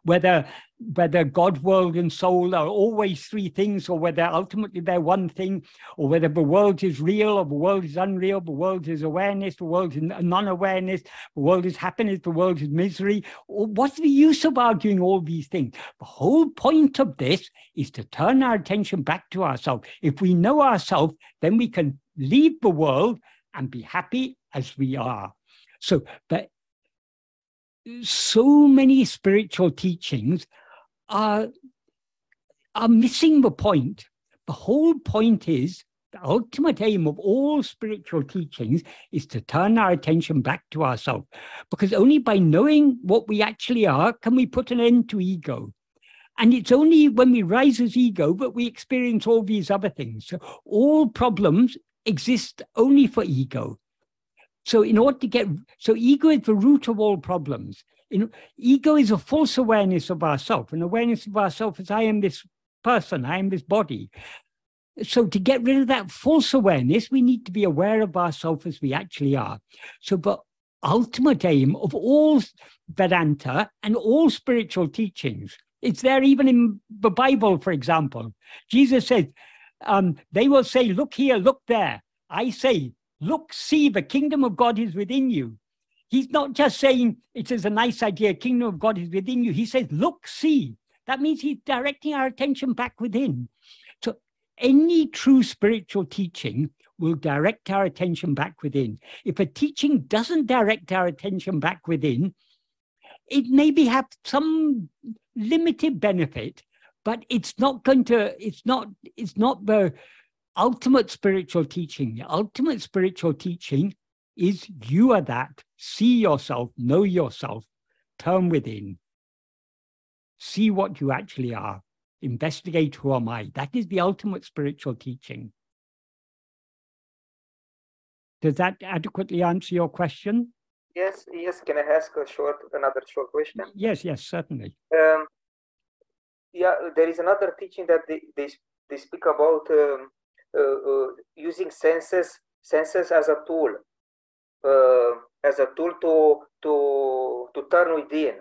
Speaker 1: whether whether God, world, and soul are always three things, or whether ultimately they're one thing, or whether the world is real or the world is unreal, the world is awareness, the world is non-awareness, the world is happiness, the world is misery. What's the use of arguing all these things? The whole point of this is to turn our attention back to ourselves. If we know ourselves, then we can leave the world and be happy as we are. So the so many spiritual teachings are, are missing the point. The whole point is the ultimate aim of all spiritual teachings is to turn our attention back to ourselves. Because only by knowing what we actually are can we put an end to ego. And it's only when we rise as ego that we experience all these other things. So all problems exist only for ego. So in order to get, so ego is the root of all problems. In, ego is a false awareness of ourself. An awareness of ourself is I am this person, I am this body. So to get rid of that false awareness, we need to be aware of ourselves as we actually are. So the ultimate aim of all Vedanta and all spiritual teachings, it's there even in the Bible, for example. Jesus said, um, they will say, look here, look there. I say, Look, see, the kingdom of God is within you. He's not just saying it is a nice idea, kingdom of God is within you. He says, look, see. That means he's directing our attention back within. So any true spiritual teaching will direct our attention back within. If a teaching doesn't direct our attention back within, it maybe have some limited benefit, but it's not going to, it's not, it's not the ultimate spiritual teaching, the ultimate spiritual teaching is you are that. See yourself, know yourself, turn within, see what you actually are, investigate who am I. That is the ultimate spiritual teaching. Does that adequately answer your question?
Speaker 3: Yes, yes. Can I ask a short, another short question?
Speaker 1: Yes, yes, certainly.
Speaker 3: Um, yeah, there is another teaching that they, they, they speak about um, using senses senses as a tool uh, as a tool to to to turn within.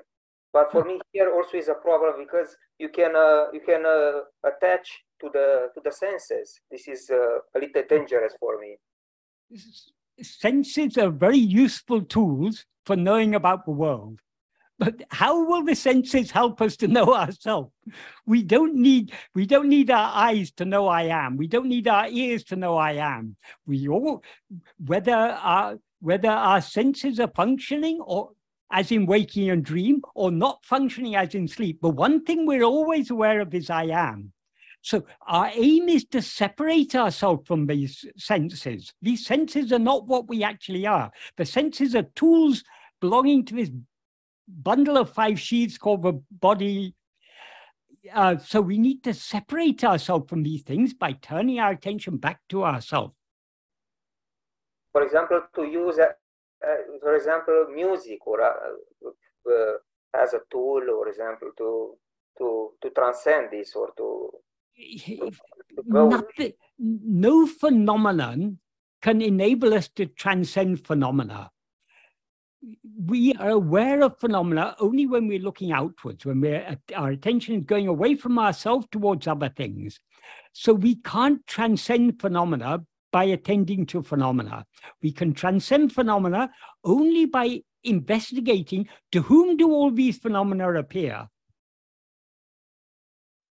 Speaker 3: But for me here also is a problem because you can uh, you can uh, attach to the to the senses. This is uh, a little dangerous for me.
Speaker 1: Senses are very useful tools for knowing about the world but how will the senses help us to know ourselves? We don't need we don't need our eyes to know I am. We don't need our ears to know I am. We all whether our whether our senses are functioning or as in waking and dream or not functioning as in sleep. But one thing we're always aware of is I am. So our aim is to separate ourselves from these senses. These senses are not what we actually are. The senses are tools belonging to this bundle of five sheaths called the body. Uh, so we need to separate ourselves from these things by turning our attention back to ourselves.
Speaker 3: For example, to use, uh, uh, for example, music or uh, uh, as a tool, or example, to to to transcend this or to, to, to
Speaker 1: Nothing, no phenomenon can enable us to transcend phenomena we are aware of phenomena only when we're looking outwards, when we're, our attention is going away from ourselves towards other things. So we can't transcend phenomena by attending to phenomena. We can transcend phenomena only by investigating to whom do all these phenomena appear.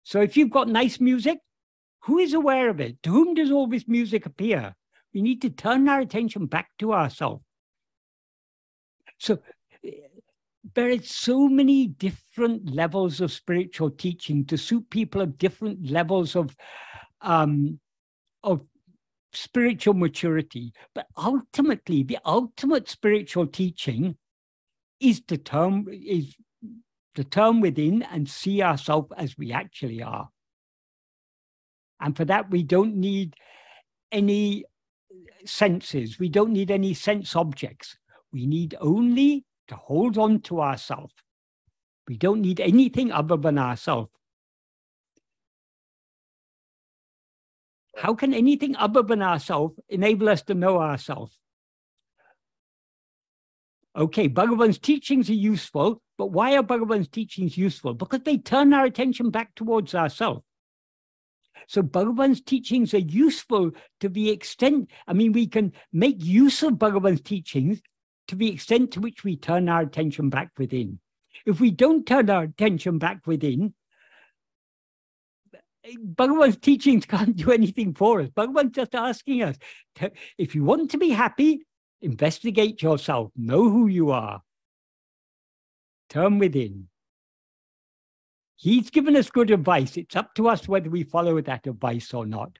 Speaker 1: So if you've got nice music, who is aware of it? To whom does all this music appear? We need to turn our attention back to ourselves. So there are so many different levels of spiritual teaching to suit people of different levels of um, of spiritual maturity. But ultimately, the ultimate spiritual teaching is to turn is to turn within and see ourselves as we actually are. And for that, we don't need any senses. We don't need any sense objects. We need only to hold on to ourselves. We don't need anything other than ourselves. How can anything other than ourselves enable us to know ourselves? Okay, Bhagavan's teachings are useful, but why are Bhagavan's teachings useful? Because they turn our attention back towards ourselves. So Bhagavan's teachings are useful to the extent, I mean, we can make use of Bhagavan's teachings to the extent to which we turn our attention back within. If we don't turn our attention back within, Bhagavan's teachings can't do anything for us. Bhagavan's just asking us to, if you want to be happy, investigate yourself, know who you are, turn within. He's given us good advice. It's up to us whether we follow that advice or not.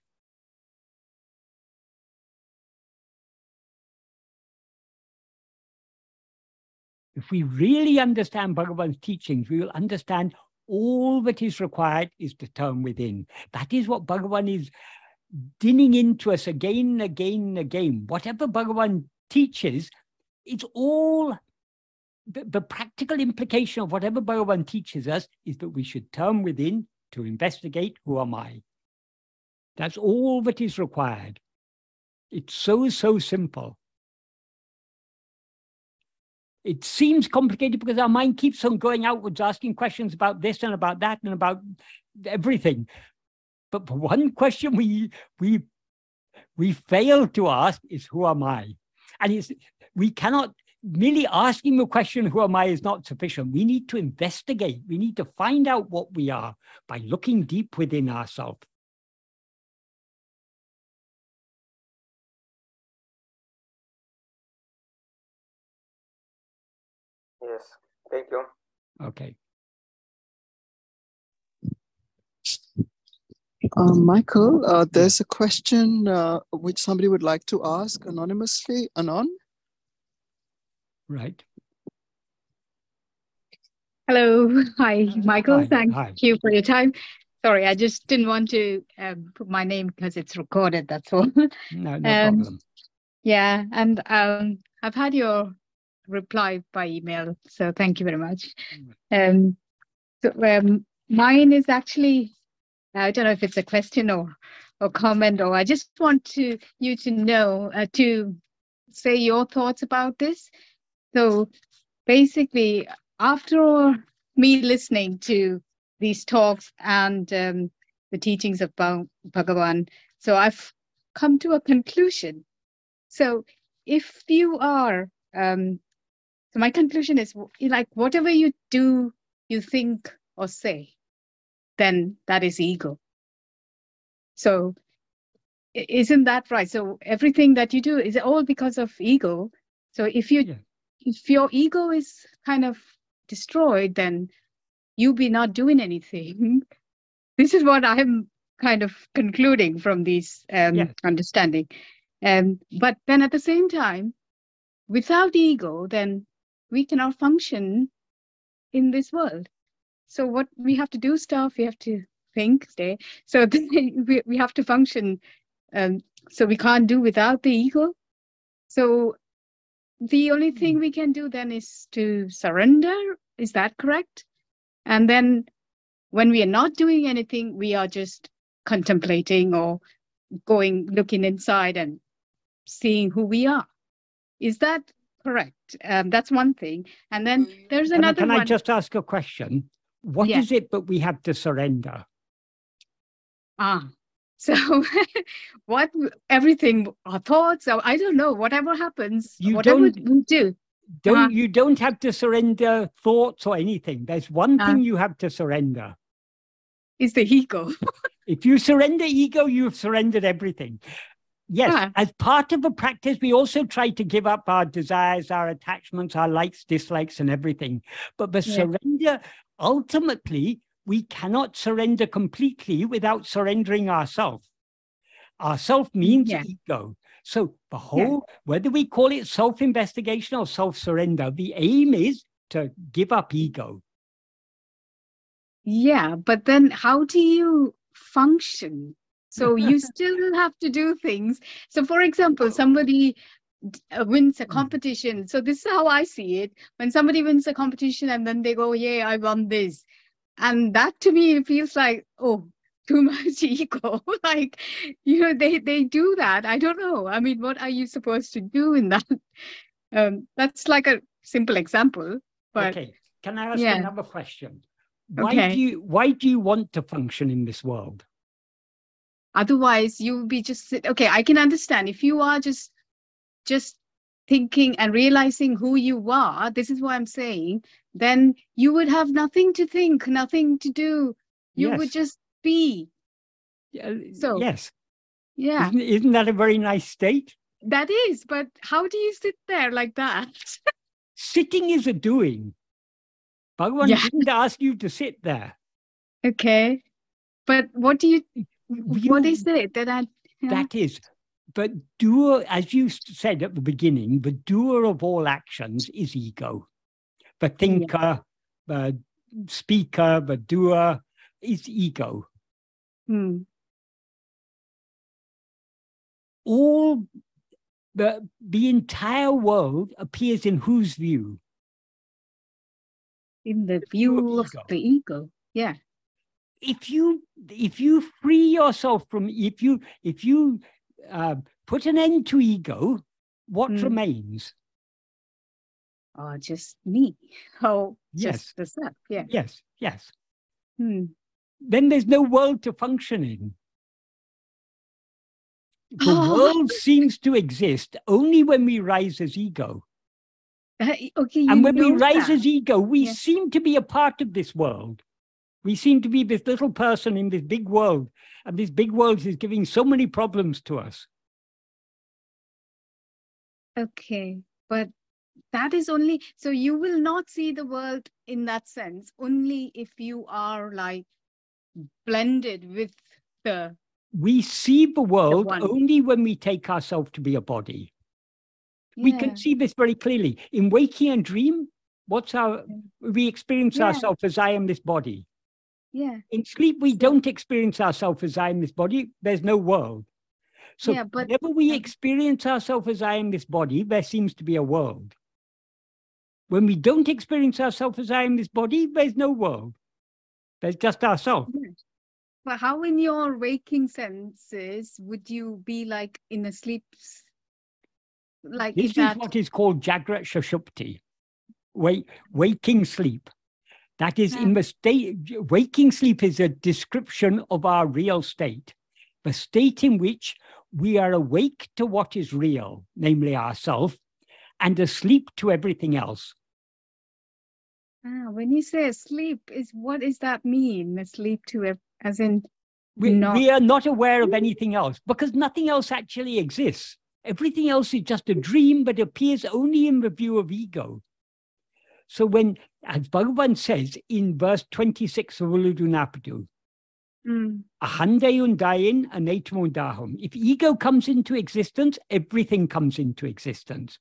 Speaker 1: If we really understand Bhagavan's teachings, we will understand all that is required is to turn within. That is what Bhagavan is dinning into us again and again and again. Whatever Bhagavan teaches, it's all the, the practical implication of whatever Bhagavan teaches us is that we should turn within to investigate who am I. That's all that is required. It's so, so simple. It seems complicated because our mind keeps on going outwards, asking questions about this and about that and about everything. But one question we we we fail to ask is who am I? And it's, we cannot merely asking the question, who am I, is not sufficient. We need to investigate. We need to find out what we are by looking deep within ourselves.
Speaker 3: Thank you.
Speaker 1: Okay.
Speaker 2: Uh, Michael, uh, there's a question uh, which somebody would like to ask anonymously. Anon?
Speaker 1: Right.
Speaker 4: Hello. Hi, Michael.
Speaker 1: Hi.
Speaker 4: Thank
Speaker 1: Hi.
Speaker 4: you for your time. Sorry, I just didn't want to um, put my name because it's recorded. That's all.
Speaker 1: No, no
Speaker 4: Um,
Speaker 1: problem.
Speaker 4: yeah. And um, I've had your reply by email. So thank you very much. Um, so, um, mine is actually, I don't know if it's a question or, or comment, or I just want to you to know, uh, to say your thoughts about this. So basically, after me listening to these talks and um, the teachings of Bhagavan, so I've come to a conclusion. So if you are, um, so my conclusion is like whatever you do, you think or say, then that is ego. So isn't that right? So everything that you do is all because of ego. So if you
Speaker 1: Yeah.
Speaker 4: if your ego is kind of destroyed, then you be not doing anything. this is what I'm kind of concluding from these um,
Speaker 1: Yeah.
Speaker 4: understanding. Um, but then at the same time, without ego, then we cannot function in this world. So what we have to do stuff, we have to think, stay. So we, we have to function. Um, so we can't do without the ego. So the only thing we can do then is to surrender. Is that correct? And then when we are not doing anything, we are just contemplating or going looking inside and seeing who we are. Is that correct? Um, that's one thing. And then there's
Speaker 1: Can, I,
Speaker 4: another
Speaker 1: can I just ask a question? What is
Speaker 4: Yeah.
Speaker 1: it that we have to surrender?
Speaker 4: Ah, so what everything, our thoughts, or I don't know, whatever happens,
Speaker 1: You
Speaker 4: whatever
Speaker 1: don't-
Speaker 4: we do.
Speaker 1: Don't
Speaker 4: Uh-huh.
Speaker 1: you don't have to surrender thoughts or anything. There's one
Speaker 4: Uh.
Speaker 1: thing you have to surrender.
Speaker 4: is the ego.
Speaker 1: If you surrender ego, you've surrendered everything. Yes,
Speaker 4: Ah.
Speaker 1: as part of a practice, we also try to give up our desires, our attachments, our likes, dislikes, and everything. But the
Speaker 4: Yeah.
Speaker 1: surrender, ultimately, we cannot surrender completely without surrendering ourself. Ourself means
Speaker 4: Yeah.
Speaker 1: ego. So the whole, whether we call it self-investigation or self-surrender, the aim is to give up ego.
Speaker 4: Yeah, but then how do you function? So you still have to do things. So, for example, somebody uh, wins a
Speaker 1: Mm.
Speaker 4: competition. So this is how I see it. When somebody wins a competition and then they go, "Yeah, I won this," and that to me it feels like, oh, too much ego. like, you know, they they do that. I don't know. I mean, what are you supposed to do in that? Um, that's like a simple example, but
Speaker 1: okay. Can I ask
Speaker 4: Yeah.
Speaker 1: another question? Why
Speaker 4: Okay.
Speaker 1: do you why do you want to function in this world?
Speaker 4: Otherwise you'll be just sit- okay i can understand if you are just just thinking and realizing who you are this is what i'm saying then you would have nothing to think nothing to do you would just be
Speaker 1: Yeah,
Speaker 4: So-
Speaker 1: yes.
Speaker 4: yeah
Speaker 1: Isn't, isn't that a very nice state?
Speaker 4: that is but how do you sit there like that
Speaker 1: Sitting is a doing. Bhagavan
Speaker 4: Yeah.
Speaker 1: didn't ask you to sit there.
Speaker 4: okay but what do you what is it that i yeah.
Speaker 1: That is, but doer, as you said at the beginning, the doer of all actions is ego. The thinker, the speaker, the doer is ego.
Speaker 4: Hmm.
Speaker 1: All the the entire world appears in whose view?
Speaker 4: in the
Speaker 1: view of
Speaker 4: view of
Speaker 1: ego.
Speaker 4: the ego yeah
Speaker 1: if you if you free yourself from if you if you uh, put an end to ego what
Speaker 4: Mm.
Speaker 1: remains
Speaker 4: or just me oh
Speaker 1: Yes.
Speaker 4: just the self yeah
Speaker 1: yes yes
Speaker 4: Hmm.
Speaker 1: then there's no world to function in the
Speaker 4: Oh.
Speaker 1: world seems to exist only when we rise as ego
Speaker 4: Uh, okay
Speaker 1: and when we rise
Speaker 4: that.
Speaker 1: as ego we seem to be a part of this world we seem to be this little person in this big world and this big world is giving so many problems to us
Speaker 4: Okay, but that is only so you will not see the world in that sense only if you are like blended with the
Speaker 1: we see the world
Speaker 4: one.
Speaker 1: only when we take ourselves to be a body. We can see this very clearly. In waking and dream, what's our we experience
Speaker 4: Yeah.
Speaker 1: ourselves as I am this body.
Speaker 4: Yeah,
Speaker 1: In sleep, we don't experience ourselves as I am this body. There's no world. So
Speaker 4: Yeah, but-
Speaker 1: whenever we experience ourselves as I am this body, there seems to be a world. When we don't experience ourselves as I am this body, there's no world. There's just ourselves.
Speaker 4: but how in your waking senses would you be like in a sleep like
Speaker 1: This
Speaker 4: is
Speaker 1: is
Speaker 4: that
Speaker 1: what is called Jagrat Sushupti, wake, waking sleep. That is in the state, waking sleep is a description of our real state, the state in which we are awake to what is real, namely ourself, and asleep to everything else.
Speaker 4: ah, when you say asleep is what does that mean asleep to it as in
Speaker 1: We,
Speaker 4: Not-
Speaker 1: we are not aware of anything else because nothing else actually exists. Everything else is just a dream that appears only in the view of ego. So when, as Bhagavan says in verse 26 of Ulladu Narpadu,
Speaker 4: Mm.
Speaker 1: Ahande undayin anatum undahum. If ego comes into existence, everything comes into existence.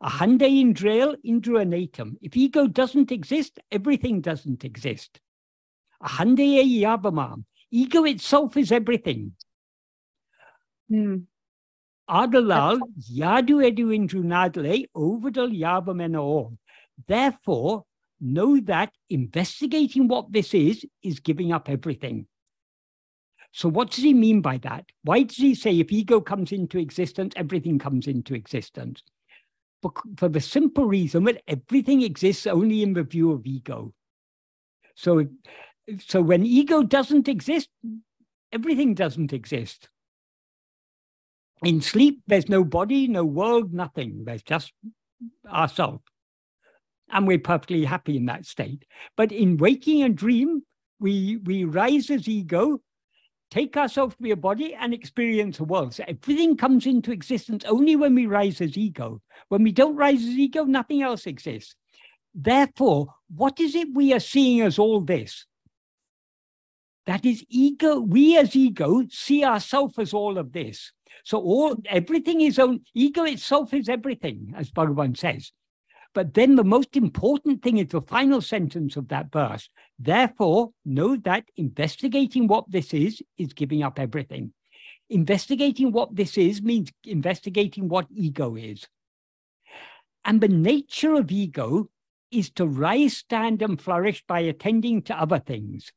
Speaker 1: Ahande indrail indru anatum. If ego doesn't exist, everything doesn't exist. Ahande yavamam. Ego itself is everything.
Speaker 4: Mm.
Speaker 1: Adalal yadu edu indru nadle overdal yavamena all. Therefore, know that investigating what this is is giving up everything. So, what does he mean by that? Why does he say if ego comes into existence, everything comes into existence? For the simple reason that everything exists only in the view of ego. So, so when ego doesn't exist, everything doesn't exist. In sleep, there's no body, no world, nothing. There's just ourselves. And we're perfectly happy in that state. But in waking and dream, we, we rise as ego, take ourselves to be a body, and experience a world. So everything comes into existence only when we rise as ego. When we don't rise as ego, nothing else exists. Therefore, what is it we are seeing as all this? That is ego. We as ego see ourselves as all of this. So all everything is own ego itself is everything, as Bhagavan says. But then the most important thing is the final sentence of that verse. Therefore, know that investigating what this is is giving up everything. Investigating what this is means investigating what ego is. And the nature of ego is to rise, stand, and flourish by attending to other things.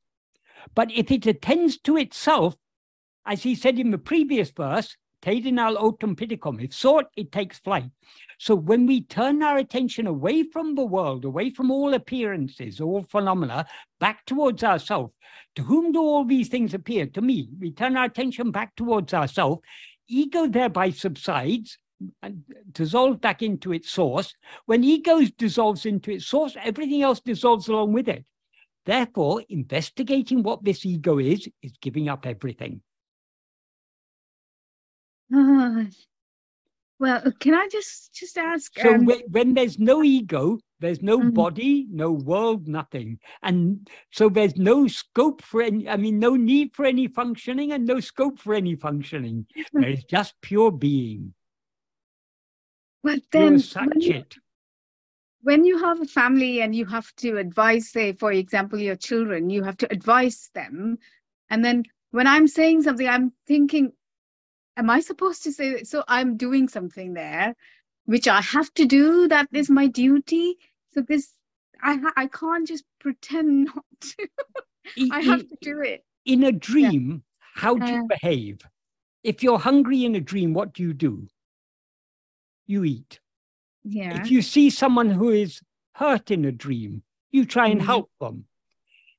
Speaker 1: But if it attends to itself, as he said in the previous verse, Tedinal otum piticum, if sought, it takes flight. So when we turn our attention away from the world, away from all appearances, all phenomena, back towards ourselves, to whom do all these things appear? To me. We turn our attention back towards ourselves. Ego thereby subsides and dissolves back into its source. When ego dissolves into its source, everything else dissolves along with it. Therefore, investigating what this ego is, is giving up everything.
Speaker 4: Ah, well, can I just just ask?
Speaker 1: So
Speaker 4: um,
Speaker 1: when, when there's no ego, there's no
Speaker 4: Mhm.
Speaker 1: body, no world, nothing. And so there's no scope for any, I mean, no need for any functioning and no scope for any functioning. There is just pure being,
Speaker 4: well,
Speaker 1: pure
Speaker 4: then when you, when you have a family and you have to advise, say, for example, your children, you have to advise them, and then when I'm saying something, I'm thinking, am I supposed to say? So I'm doing something there, which I have to do. That is my duty. So this, I I can't just pretend not to.
Speaker 1: I-
Speaker 4: have to do it.
Speaker 1: in a dream, how do you
Speaker 4: Uh,
Speaker 1: behave? If you're hungry in a dream, what do you do? You eat.
Speaker 4: Yeah.
Speaker 1: If you see someone who is hurt in a dream, you try and
Speaker 4: Mhm.
Speaker 1: help them.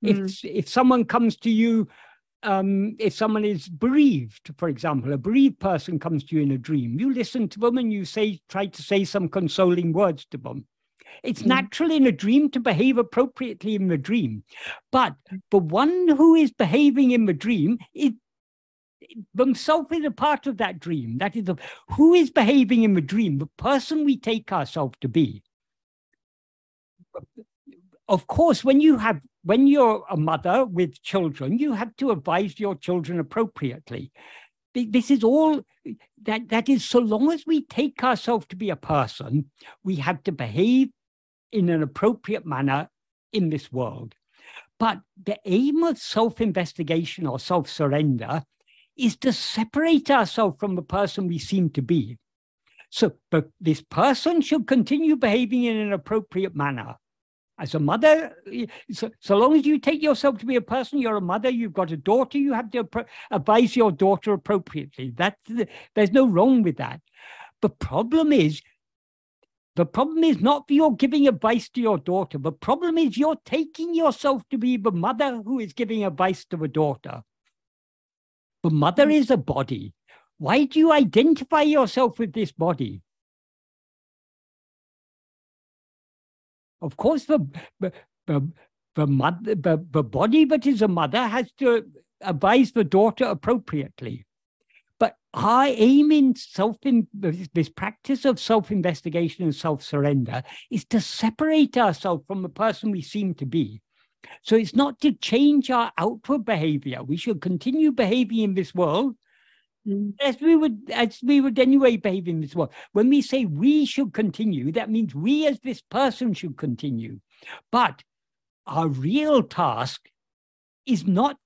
Speaker 4: Mm.
Speaker 1: If if someone comes to you, um, if someone is bereaved, for example, a bereaved person comes to you in a dream, you listen to them and you say, try to say some consoling words to them. It's
Speaker 4: Mm.
Speaker 1: natural in a dream to behave appropriately in the dream, but the one who is behaving in the dream is themselves is a part of that dream. That is the, who is behaving in the dream, the person we take ourselves to be. Of course, when you have when you're a mother with children, you have to advise your children appropriately. This is all that that is so long as we take ourselves to be a person, we have to behave in an appropriate manner in this world. But the aim of self-investigation or self-surrender is to separate ourselves from the person we seem to be. So, but this person should continue behaving in an appropriate manner. As a mother, so, so long as you take yourself to be a person, you're a mother, you've got a daughter, you have to advise your daughter appropriately. That's the, there's no wrong with that. The problem is, the problem is not you're giving advice to your daughter. The problem is you're taking yourself to be the mother who is giving advice to the daughter. The mother is a body. Why do you identify yourself with this body? Of course, the the the, the mother, the, the body that is a mother has to advise the daughter appropriately. But our aim in self in this practice of self investigation and self surrender is to separate ourselves from the person we seem to be. So it's not to change our outward behavior. We should continue behaving in this world.
Speaker 4: Mm.
Speaker 1: as we would as we would anyway behave in this world. When we say we should continue, that means we as this person should continue. But our real task is not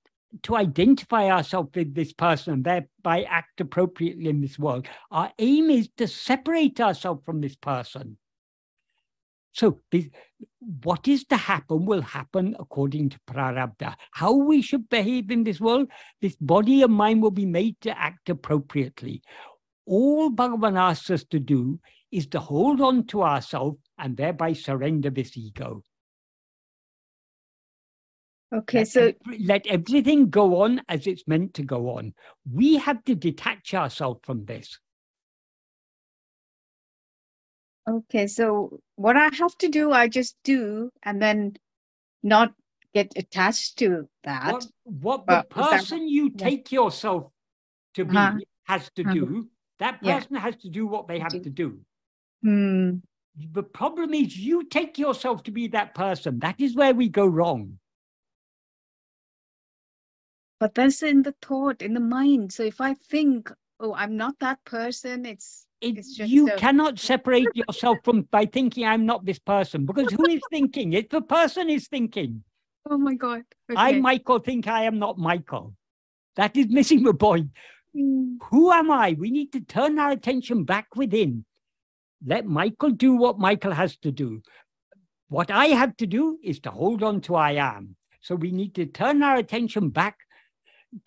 Speaker 1: to identify ourselves with this person and thereby act appropriately in this world. Our aim is to separate ourselves from this person. So, what is to happen will happen according to prarabdha. How we should behave in this world, this body and mind will be made to act appropriately. All Bhagavan asks us to do is to hold on to ourselves and thereby surrender this ego.
Speaker 4: Okay,
Speaker 1: Let
Speaker 4: so
Speaker 1: every- let everything go on as it's meant to go on. We have to detach ourselves from this.
Speaker 4: Okay, so what I have to do, I just do, and then not get attached to that.
Speaker 1: What, what the
Speaker 4: is that-
Speaker 1: person you
Speaker 4: yeah.
Speaker 1: take yourself to be
Speaker 4: Uh-huh.
Speaker 1: has to
Speaker 4: Uh-huh.
Speaker 1: do, that
Speaker 4: Yeah.
Speaker 1: person has to do what they have
Speaker 4: Do.
Speaker 1: to do.
Speaker 4: Hmm.
Speaker 1: The problem is you take yourself to be that person. That is where we go wrong.
Speaker 4: But that's in the thought, in the mind. So if I think, oh, I'm not that person, it's
Speaker 1: It,
Speaker 4: It's
Speaker 1: you
Speaker 4: a-
Speaker 1: cannot separate yourself from by thinking I'm not this person because who is thinking? It the person is thinking.
Speaker 4: oh my god.
Speaker 1: I. Michael, think I am not Michael. That is missing the point.
Speaker 4: Hmm.
Speaker 1: Who am I? We need to turn our attention back within. Let Michael do what Michael has to do. What I have to do is to hold on to I am. So we need to turn our attention back.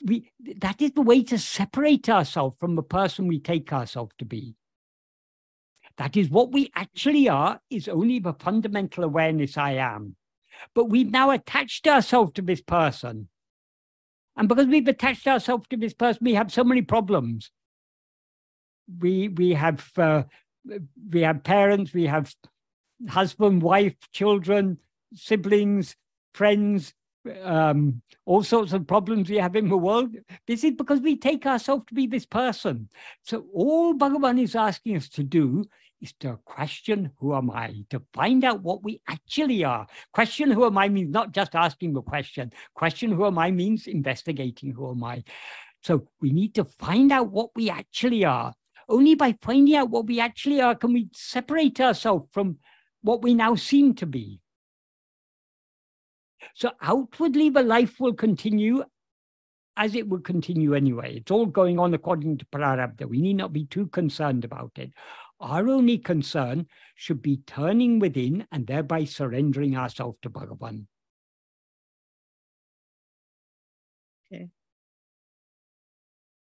Speaker 1: We that is the way to separate ourselves from the person we take ourselves to be. That is what we actually are, is only the fundamental awareness I am. But we've now attached ourselves to this person. And because we've attached ourselves to this person, we have so many problems. We we have uh, we have parents, we have husband, wife, children, siblings, friends, um, all sorts of problems we have in the world. This is because we take ourselves to be this person. So all Bhagavan is asking us to do is to question who am I, to find out what we actually are. Question who am I means not just asking the question. Question who am I means investigating who am I. So we need to find out what we actually are. Only by finding out what we actually are can we separate ourselves from what we now seem to be. So outwardly, the life will continue as it will continue anyway. It's all going on according to Prarabdha. We need not be too concerned about it. Our only concern should be turning within and thereby surrendering ourselves to Bhagavan.
Speaker 4: Okay,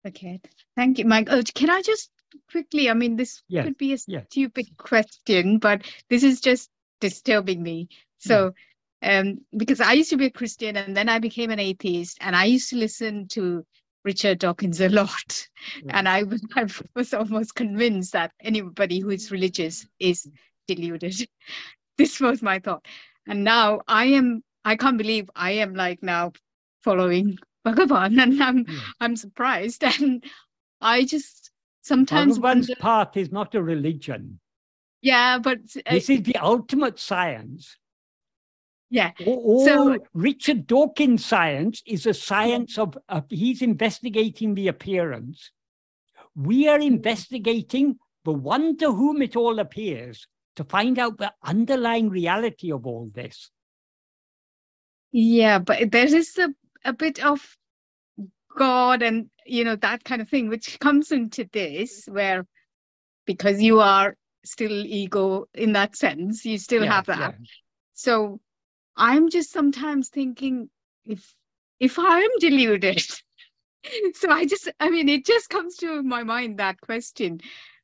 Speaker 4: Okay. thank you, Mike. Oh, can I just quickly? I mean, this
Speaker 1: Yes,
Speaker 4: could be a
Speaker 1: yes.
Speaker 4: stupid question, but this is just disturbing me. So, um, because I used to be a Christian and then I became an atheist, and I used to listen to Richard Dawkins a lot,
Speaker 1: Yeah.
Speaker 4: and I was I was almost convinced that anybody who is religious is deluded. this was my thought, and now I am. I can't believe I am like now following Bhagavan, and I'm
Speaker 1: Yeah.
Speaker 4: I'm surprised, and I just sometimes
Speaker 1: Bhagavan's
Speaker 4: wonder,
Speaker 1: path is not a religion.
Speaker 4: yeah, but uh,
Speaker 1: This is the ultimate science.
Speaker 4: Yeah, So-
Speaker 1: Richard Dawkins' science is a science of, of he's investigating the appearance. We are investigating the one to whom it all appears to find out the underlying reality of all this.
Speaker 4: yeah, but there is a a bit of God and you know that kind of thing, which comes into this where because you are still ego in that sense, you still
Speaker 1: Yeah,
Speaker 4: have that.
Speaker 1: yeah.
Speaker 4: So I'm just sometimes thinking if if I am deluded. so I just I mean it just comes to my mind that question.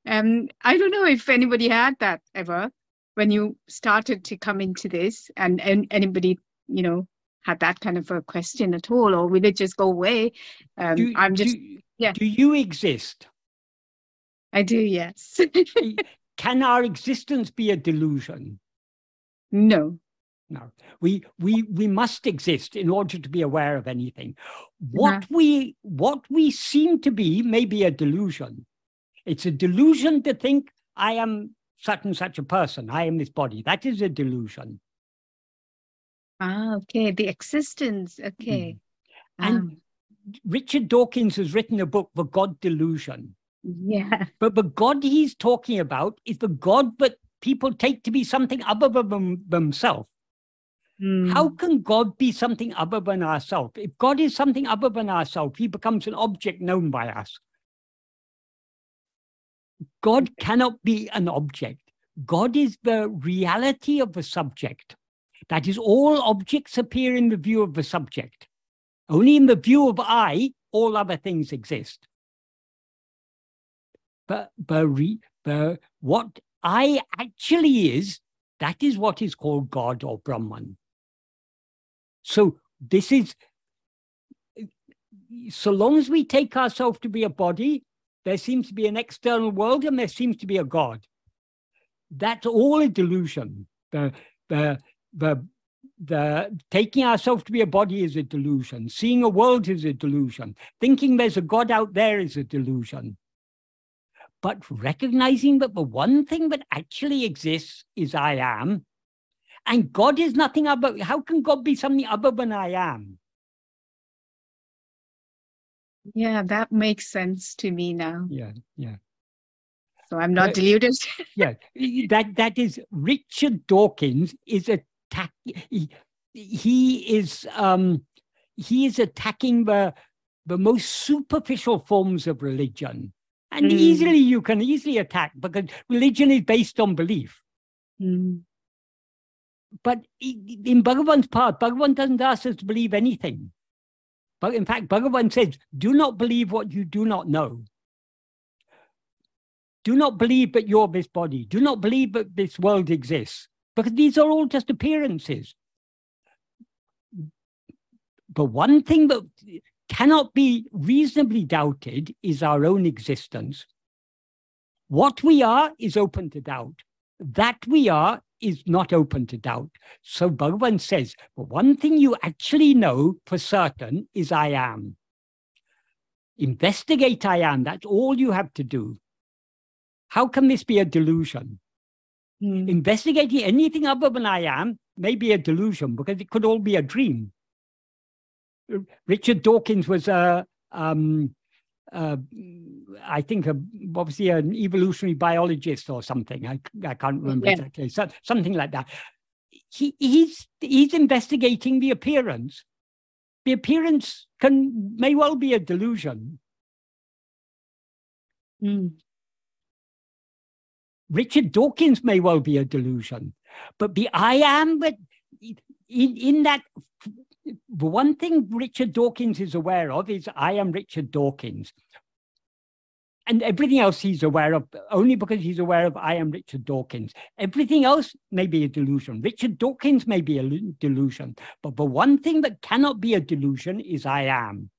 Speaker 4: Um I don't know if anybody had that ever when you started to come into this and, and anybody, you know, had that kind of a question at all, or will it just go away? Um
Speaker 1: Do,
Speaker 4: I'm just
Speaker 1: do,
Speaker 4: yeah.
Speaker 1: do you exist?
Speaker 4: I do, yes.
Speaker 1: Can our existence be a delusion?
Speaker 4: no.
Speaker 1: No, we we we must exist in order to be aware of anything. What we what we seem to be may be a delusion. It's a delusion to think I am such and such a person. I am this body. That is a delusion.
Speaker 4: Ah, okay. The existence. Okay.
Speaker 1: And
Speaker 4: Um,
Speaker 1: Richard Dawkins has written a book, The God Delusion.
Speaker 4: yeah.
Speaker 1: But the God he's talking about is the God that people take to be something other than them, themselves. How
Speaker 4: Mm,
Speaker 1: can God be something other than ourselves? If God is something other than ourselves, he becomes an object known by us. God cannot be an object. God is the reality of the subject. That is, all objects appear in the view of the subject. Only in the view of I, all other things exist. But, but, re, but what I actually is, that is what is called God or Brahman. So this is, so long as we take ourselves to be a body, there seems to be an external world and there seems to be a God. That's all a delusion. The, the, the, the taking ourselves to be a body is a delusion. Seeing a world is a delusion. Thinking there's a God out there is a delusion. But recognizing that the one thing that actually exists is I am, and God is nothing other. How can God be something other than I am?
Speaker 4: yeah, that makes sense to me now.
Speaker 1: Yeah, yeah.
Speaker 4: So I'm not
Speaker 1: But-
Speaker 4: deluded.
Speaker 1: yeah that that is richard dawkins is attack he, he is um he is attacking the the most superficial forms of religion and
Speaker 4: Mm.
Speaker 1: easily you can easily attack because religion is based on belief
Speaker 4: Mm,
Speaker 1: but in bhagavan's path bhagavan doesn't ask us to believe anything. But in fact bhagavan says do not believe what you do not know. Do not believe that you're this body. Do not believe that this world exists. Because these are all just appearances. But one thing that cannot be reasonably doubted is our own existence. What we are is open to doubt. That we are is not open to doubt. So Bhagavan says, the one thing you actually know for certain is I am. Investigate I am. That's all you have to do. How can this be a delusion?
Speaker 4: mm,
Speaker 1: Investigating anything other than I am may be a delusion because it could all be a dream. Richard Dawkins was a, um, uh, I think, a, obviously an evolutionary biologist or something. I, I can't remember
Speaker 4: Yeah.
Speaker 1: exactly. So, something like that. He, he's he's investigating the appearance. The appearance can may well be a delusion.
Speaker 4: mm.
Speaker 1: Richard Dawkins may well be a delusion, but the I am, but in, in that, the one thing Richard Dawkins is aware of is I am Richard Dawkins. And everything else he's aware of only because he's aware of I am Richard Dawkins. Everything else may be a delusion. Richard Dawkins may be a delusion, but the one thing that cannot be a delusion is I am.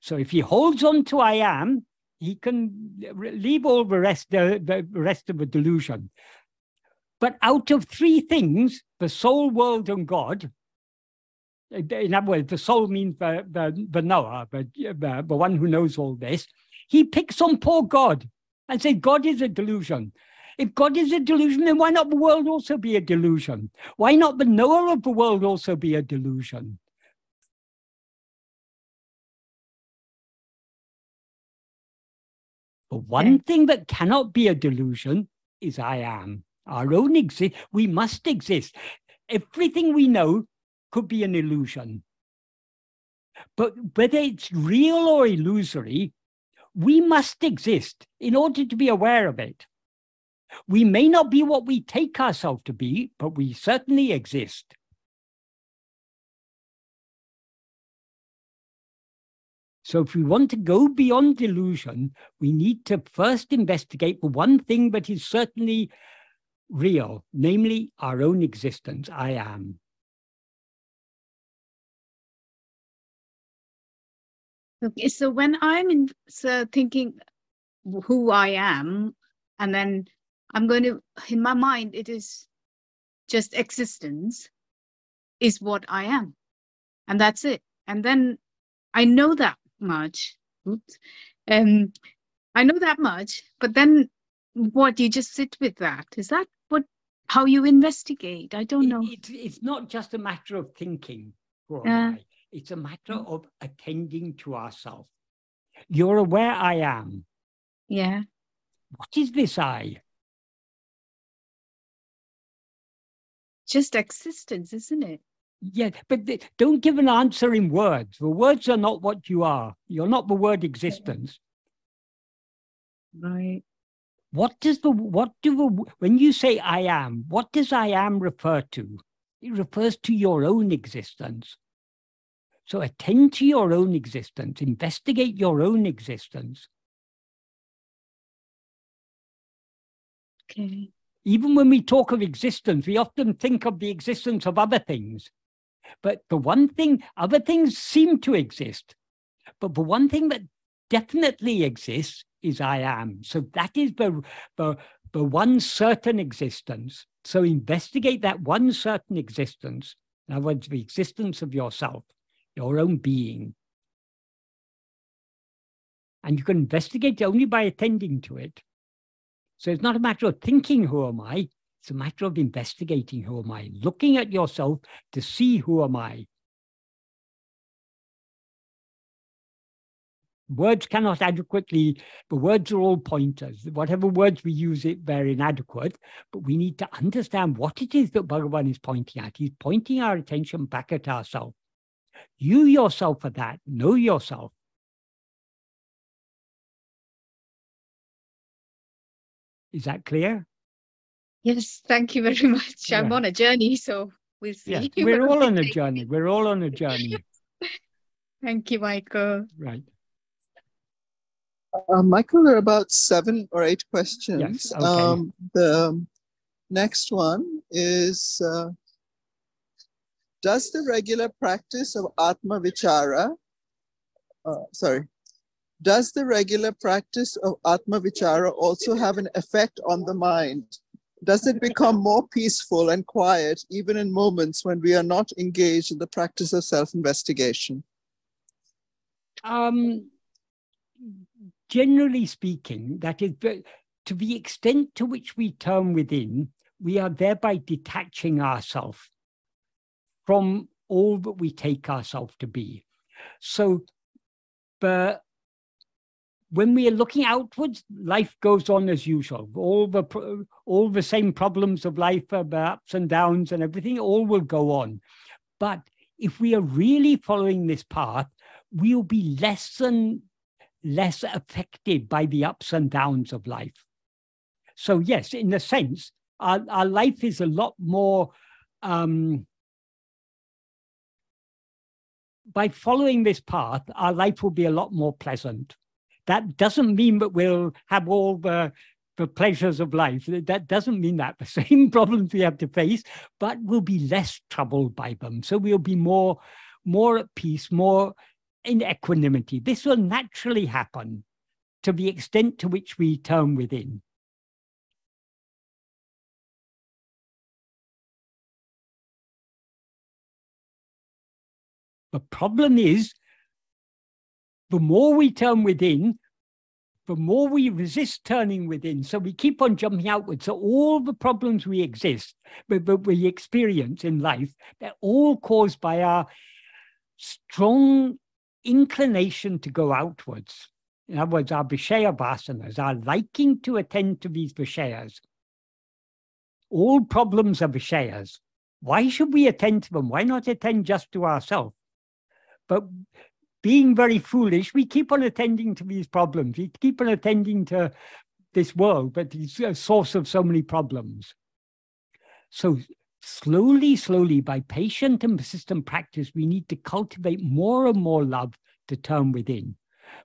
Speaker 1: So if he holds on to I am, he can leave all the rest, the, the rest of the delusion. But out of three things, the soul, world, and God, in other words, the soul means the, the, the knower, the, the, the one who knows all this, he picks on poor God and says, God is a delusion. If God is a delusion, then why not the world also be a delusion? Why not the knower of the world also be a delusion? But one thing that cannot be a delusion is I am. Our own exist. We must exist. Everything we know could be an illusion. But whether it's real or illusory, we must exist in order to be aware of it. We may not be what we take ourselves to be, but we certainly exist. So, if we want to go beyond delusion, we need to first investigate the one thing that is certainly real, namely our own existence. I am.
Speaker 4: Okay, so when I'm in so thinking who I am, and then I'm going to, in my mind, it is just existence is what I am. And that's it. And then I know that much. Oops. Um, I know that much, but then what you just sit with that. Is that what how you investigate. I don't
Speaker 1: It-
Speaker 4: know.
Speaker 1: It's, it's not just a matter of thinking, who am
Speaker 4: Yeah.
Speaker 1: I? It's a matter
Speaker 4: Mm.
Speaker 1: of attending to ourselves. You're aware I am.
Speaker 4: Yeah.
Speaker 1: What is this I?
Speaker 4: Just existence, isn't it?
Speaker 1: Yeah, but don't give an answer in words. The words are not what you are. You're not the word existence.
Speaker 4: Right.
Speaker 1: What does the what do the when you say I am? What does I am refer to? It refers to your own existence. So attend to your own existence. Investigate your own existence.
Speaker 4: Okay.
Speaker 1: Even when we talk of existence, we often think of the existence of other things. But the one thing, other things seem to exist. But the one thing that definitely exists is I am. So that is the, the, the one certain existence. So investigate that one certain existence. In other words, the existence of yourself, your own being. And you can investigate only by attending to it. So it's not a matter of thinking, who am I? It's a matter of investigating, who am I? Looking at yourself to see who am I. Words cannot adequately, the words are all pointers. Whatever words we use, it they're inadequate, but we need to understand what it is that Bhagavan is pointing at. He's pointing our attention back at ourselves. You yourself are that, know yourself. Is that clear?
Speaker 4: Yes. Thank you very much. I'm on a journey, so we'll see.
Speaker 1: Yes,
Speaker 4: where
Speaker 1: we're all on a journey. We're all on a journey.
Speaker 4: Thank you, Michael.
Speaker 1: Right.
Speaker 2: Uh, Michael, there are about seven or eight questions.
Speaker 1: Yes, okay.
Speaker 2: Um, the next one is uh, Does the regular practice of Atma Vichara, uh, sorry, does the regular practice of Atma Vichara also have an effect on the mind? Does it become more peaceful and quiet even in moments when we are not engaged in the practice of self investigation?
Speaker 1: Um, generally speaking, that is to the extent to which we turn within, we are thereby detaching ourselves from all that we take ourselves to be. So, but when we are looking outwards, life goes on as usual. All the all the same problems of life, uh, the ups and downs and everything, all will go on. But if we are really following this path, we'll be less than less affected by the ups and downs of life. So yes, in a sense, our, our life is a lot more um, by following this path, our life will be a lot more pleasant. That doesn't mean that we'll have all the the pleasures of life. That doesn't mean that the same problems we have to face, but we'll be less troubled by them. So we'll be more more at peace, more in equanimity. This will naturally happen to the extent to which we turn within. The problem is, the more we turn within, the more we resist turning within. So we keep on jumping outwards. So all the problems we exist, but we experience in life, they're all caused by our strong inclination to go outwards. In other words, our Vishaya vasanas, our liking to attend to these Vishayas. All problems are Vishayas. Why should we attend to them? Why not attend just to ourselves? But being very foolish, we keep on attending to these problems. We keep on attending to this world, but it's a source of so many problems. So slowly, slowly, by patient and persistent practice, we need to cultivate more and more love to turn within.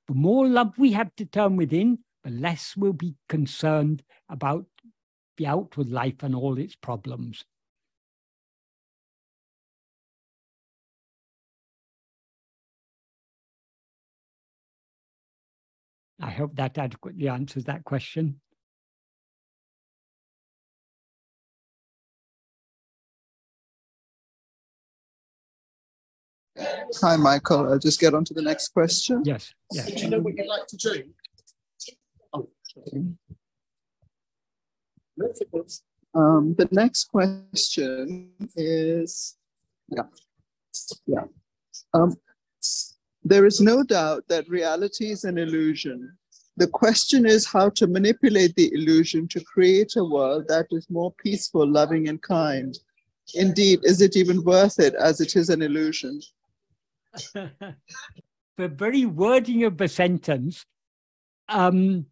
Speaker 1: The more love we have to turn within, the less we'll be concerned about the outward life and all its problems. I hope that adequately answers that question.
Speaker 2: Hi, Michael. I'll just get on to the next question.
Speaker 1: Yes, yes.
Speaker 5: Do you know what you'd like to do? Oh, sorry. No, it was-
Speaker 2: Um, the next question is, yeah, yeah. Um, there is no doubt that reality is an illusion. The question is how to manipulate the illusion to create a world that is more peaceful, loving, and kind. Indeed, is it even worth it as it is an illusion?
Speaker 1: the very wording of the sentence um,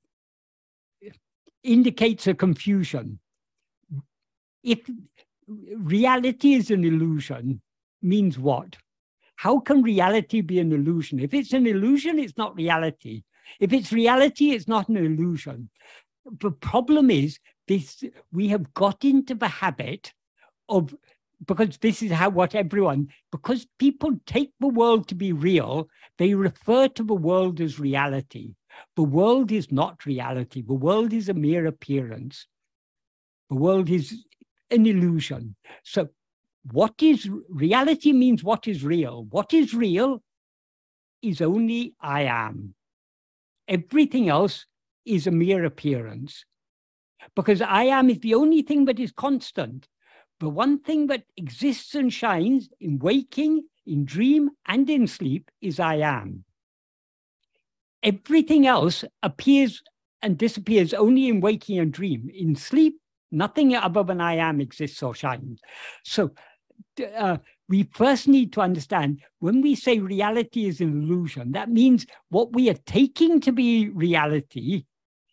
Speaker 1: indicates a confusion. If reality is an illusion, means what? How can reality be an illusion? If it's an illusion, it's not reality. If it's reality, it's not an illusion. The problem is this we have got into the habit of because this is how what everyone because people take the world to be real they refer to the world as reality the world is not reality the world is a mere appearance the world is an illusion so what is reality means what is real what is real is only i am everything else is a mere appearance because i am is the only thing that is constant the one thing that exists and shines in waking, in dream, and in sleep is I am. Everything else appears and disappears only in waking and dream. In sleep, nothing other than I am exists or shines. So uh, we first need to understand when we say reality is an illusion, that means what we are taking to be reality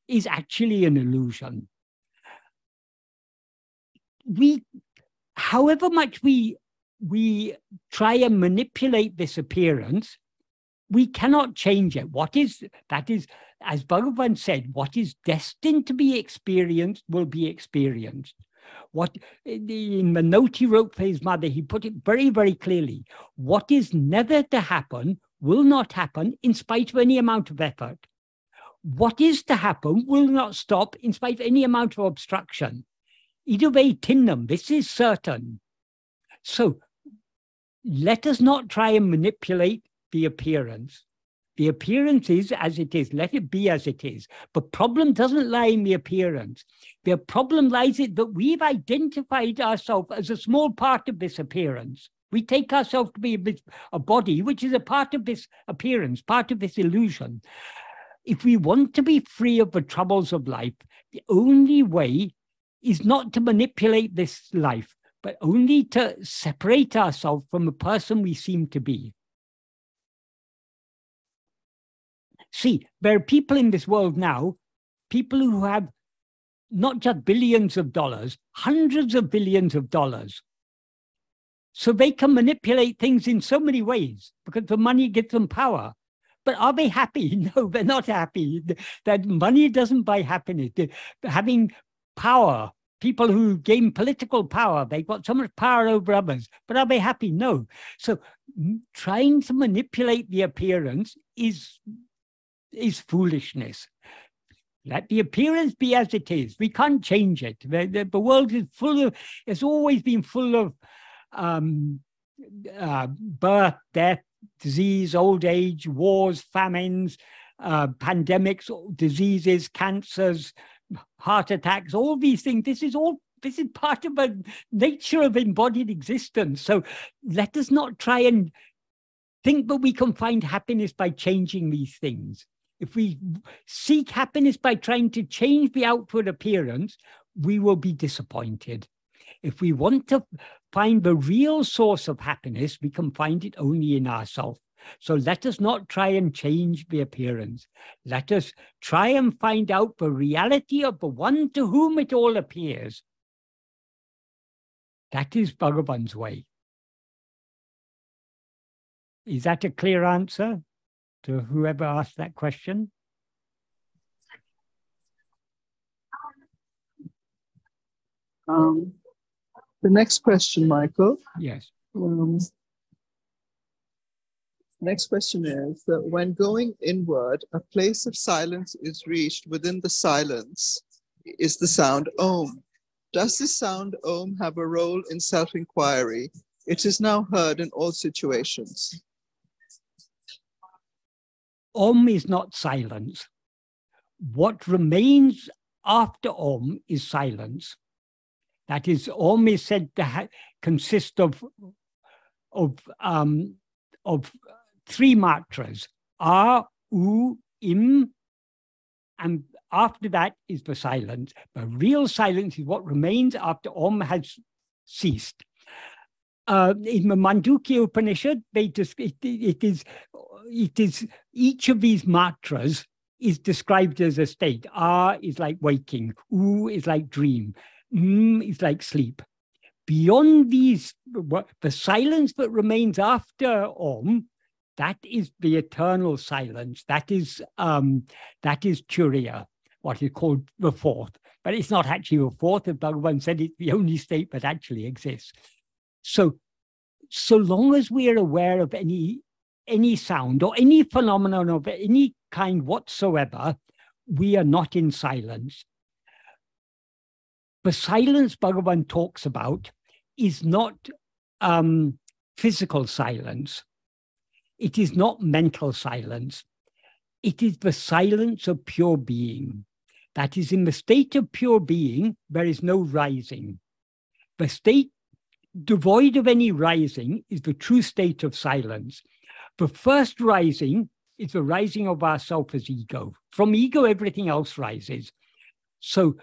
Speaker 1: is actually an illusion. We however much we we try and manipulate this appearance, we cannot change it. What is that is, as Bhagavan said, what is destined to be experienced will be experienced. What eh, in the note he wrote for his mother, he put it very, very clearly. What is never to happen will not happen in spite of any amount of effort. What is to happen will not stop in spite of any amount of obstruction. Iduve tinnam, this is certain. So let us not try and manipulate the appearance. The appearance is as it is. Let it be as it is. But problem doesn't lie in the appearance. The problem lies in that we've identified ourselves as a small part of this appearance. We take ourselves to be a, body, which is a part of this appearance, part of this illusion. If we want to be free of the troubles of life, the only way is not to manipulate this life, but only to separate ourselves from the person we seem to be. See, there are people in this world now, people who have not just billions of dollars, hundreds of billions of dollars. So they can manipulate things in so many ways because the money gives them power. But are they happy? No, they're not happy. That money doesn't buy happiness. Having power, people who gain political power, they've got so much power over others, but are they happy? No. So trying to manipulate the appearance is, is foolishness. Let the appearance be as it is. We can't change it. The, the, the world is full of, it's always been full of um, uh, birth, death, disease, old age, wars, famines, uh, pandemics, diseases, cancers, heart attacks, all these things. This is all this is part of the nature of embodied existence. So let us not try and think that we can find happiness by changing these things. If we seek happiness by trying to change the outward appearance, we will be disappointed. If we want to find the real source of happiness, we can find it only in ourselves. So let us not try and change the appearance. Let us try and find out the reality of the one to whom it all appears. That is Bhagavan's way. Is that a clear answer to whoever asked that question?
Speaker 2: Um, the next question, Michael.
Speaker 1: Yes.
Speaker 2: Um, Next question is that when going inward, a place of silence is reached within the silence is the sound Om. Does the sound Om have a role in self inquiry? It is now heard in all situations.
Speaker 1: Om is not silence. What remains after Om is silence. That is, Om is said to ha- consist of of um, of three matras: A, U, Im, and after that is the silence. The real silence is what remains after Om has ceased. Uh, in the Mandukya Upanishad, they it, it is it is each of these matras is described as a state. A is like waking, U is like dream, M is like sleep. Beyond these, the silence that remains after Om, that is the eternal silence. That is um, that is Turiya, what is called the fourth. But it's not actually the fourth. As Bhagavan said, it's the only state that actually exists. So, so long as we are aware of any any sound or any phenomenon of any kind whatsoever, we are not in silence. The silence Bhagavan talks about is not um, physical silence. It is not mental silence. It is the silence of pure being. That is, in the state of pure being, there is no rising. The state devoid of any rising is the true state of silence. The first rising is the rising of ourself as ego. From ego, everything else rises. So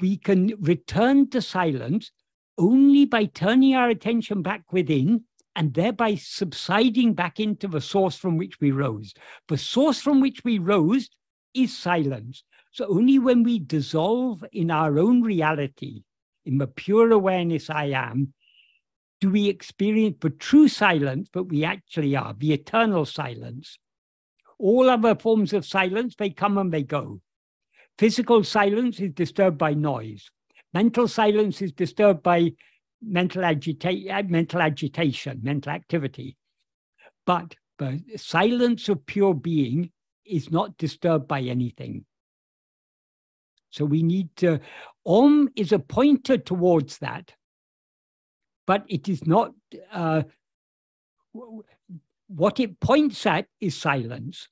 Speaker 1: we can return to silence only by turning our attention back within and thereby subsiding back into the source from which we rose. The source from which we rose is silence. So only when we dissolve in our own reality, in the pure awareness I am, do we experience the true silence that we actually are, the eternal silence. All other forms of silence, they come and they go. Physical silence is disturbed by noise. Mental silence is disturbed by mental, agita- mental agitation, mental activity. But the silence of pure being is not disturbed by anything. So we need to, Om is a pointer towards that but it is not, uh, what it points at is silence.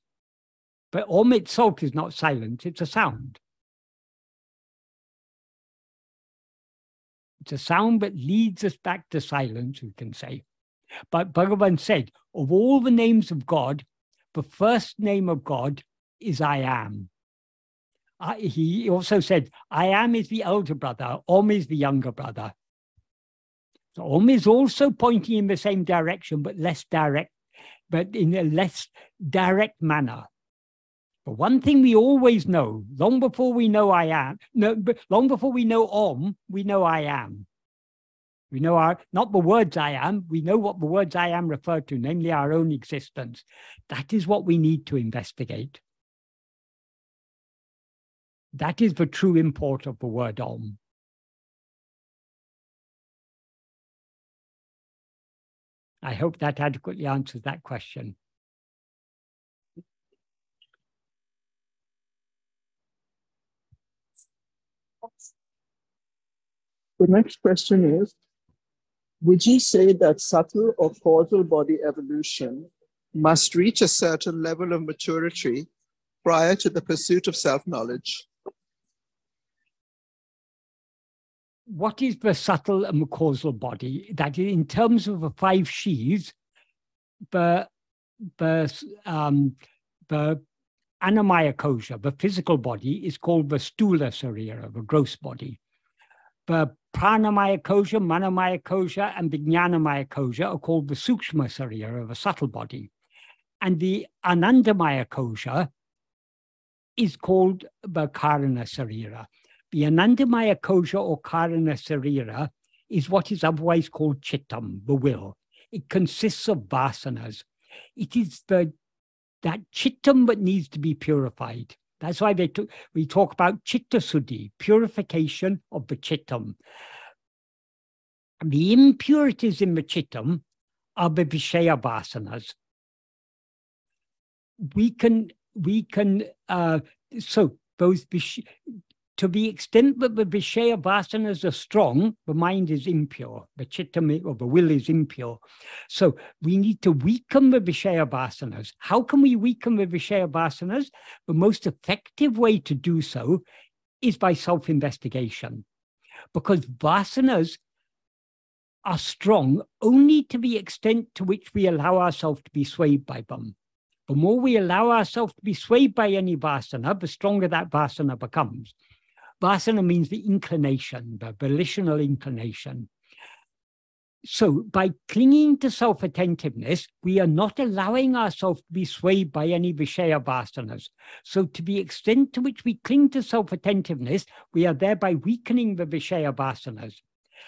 Speaker 1: But Om itself is not silence, it's a sound. It's a sound that leads us back to silence, we can say. But Bhagavan said, of all the names of God, the first name of God is I am. He also said, I am is the elder brother, Om is the younger brother. Om is also pointing in the same direction, but less direct, but in a less direct manner. But one thing we always know, long before we know I am, no, long before we know Om, we know I am. We know our not the words I am, we know what the words I am refer to, namely our own existence. That is what we need to investigate. That is the true import of the word Om. I hope that adequately answers that question.
Speaker 2: The next question is, would you say that subtle or causal body evolution must reach a certain level of maturity prior to the pursuit of self-knowledge?
Speaker 1: What is the subtle and the causal body? That in terms of the five sheaths, the the um, the annamaya kosha, the physical body, is called the stula sarira, the gross body. The pranamaya kosha, manamaya kosha, and the jnanamaya kosha are called the sukshma sarira, the subtle body. And the anandamaya kosha is called the karana sarira. The Anandamaya Kosha or Karana Sarira is what is otherwise called Chittam, the will. It consists of vasanas. It is the that chittam that needs to be purified. That's why they t- we talk about chitta suddhi, purification of the chittam. The impurities in the chittam are the vishaya vasanas. We can we can uh, so those to the extent that the Vishaya vasanas are strong, the mind is impure, the chitta or the will is impure. So we need to weaken the Vishaya vasanas. How can we weaken the Vishaya vasanas? The most effective way to do so is by self investigation. because vasanas are strong only to the extent to which we allow ourselves to be swayed by them. The more we allow ourselves to be swayed by any vasana, the stronger that vasana becomes. Vasana means the inclination, the volitional inclination. So by clinging to self-attentiveness, we are not allowing ourselves to be swayed by any Vishaya vasanas. So to the extent to which we cling to self-attentiveness, we are thereby weakening the Vishaya vasanas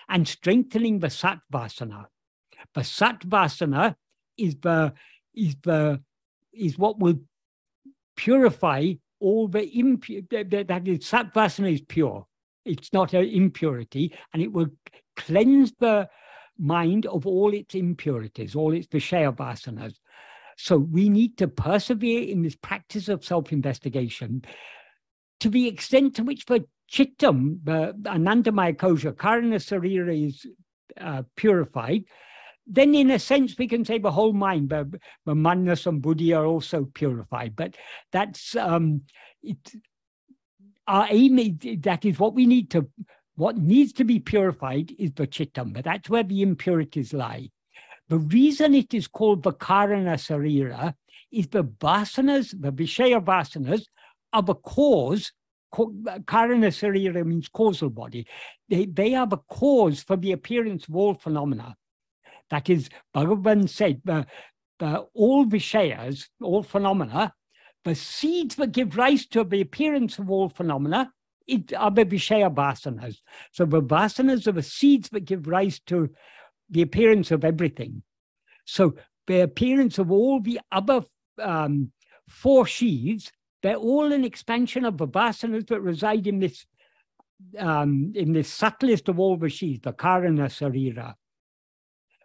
Speaker 1: and strengthening the Sat vasana. The Sat vasana is the, is the, is what will purify all the impure, that, that is, Sat vasana is pure. It's not an impurity, and it will cleanse the mind of all its impurities, all its Vishaya vasanas. So we need to persevere in this practice of self-investigation to the extent to which the chittam, the anandamaya kosha, karana sarira is uh, purified, then in a sense we can say the whole mind, but the manas and buddhi are also purified. But that's um, it, our aim that is what we need to what needs to be purified is the chittam, but that's where the impurities lie. The reason it is called the karana sarira is the vasanas, the vishaya vasanas, are the cause. Karana sarira means causal body. They, they are the cause for the appearance of all phenomena. That is, Bhagavan said, the, the, all vishayas, all phenomena, the seeds that give rise to the appearance of all phenomena it are the Vishaya vasanas. So the vasanas are the seeds that give rise to the appearance of everything. So the appearance of all the other um, four sheaths, they're all an expansion of the vasanas that reside in this um, in the subtlest of all the sheaths, the Karana Sarira.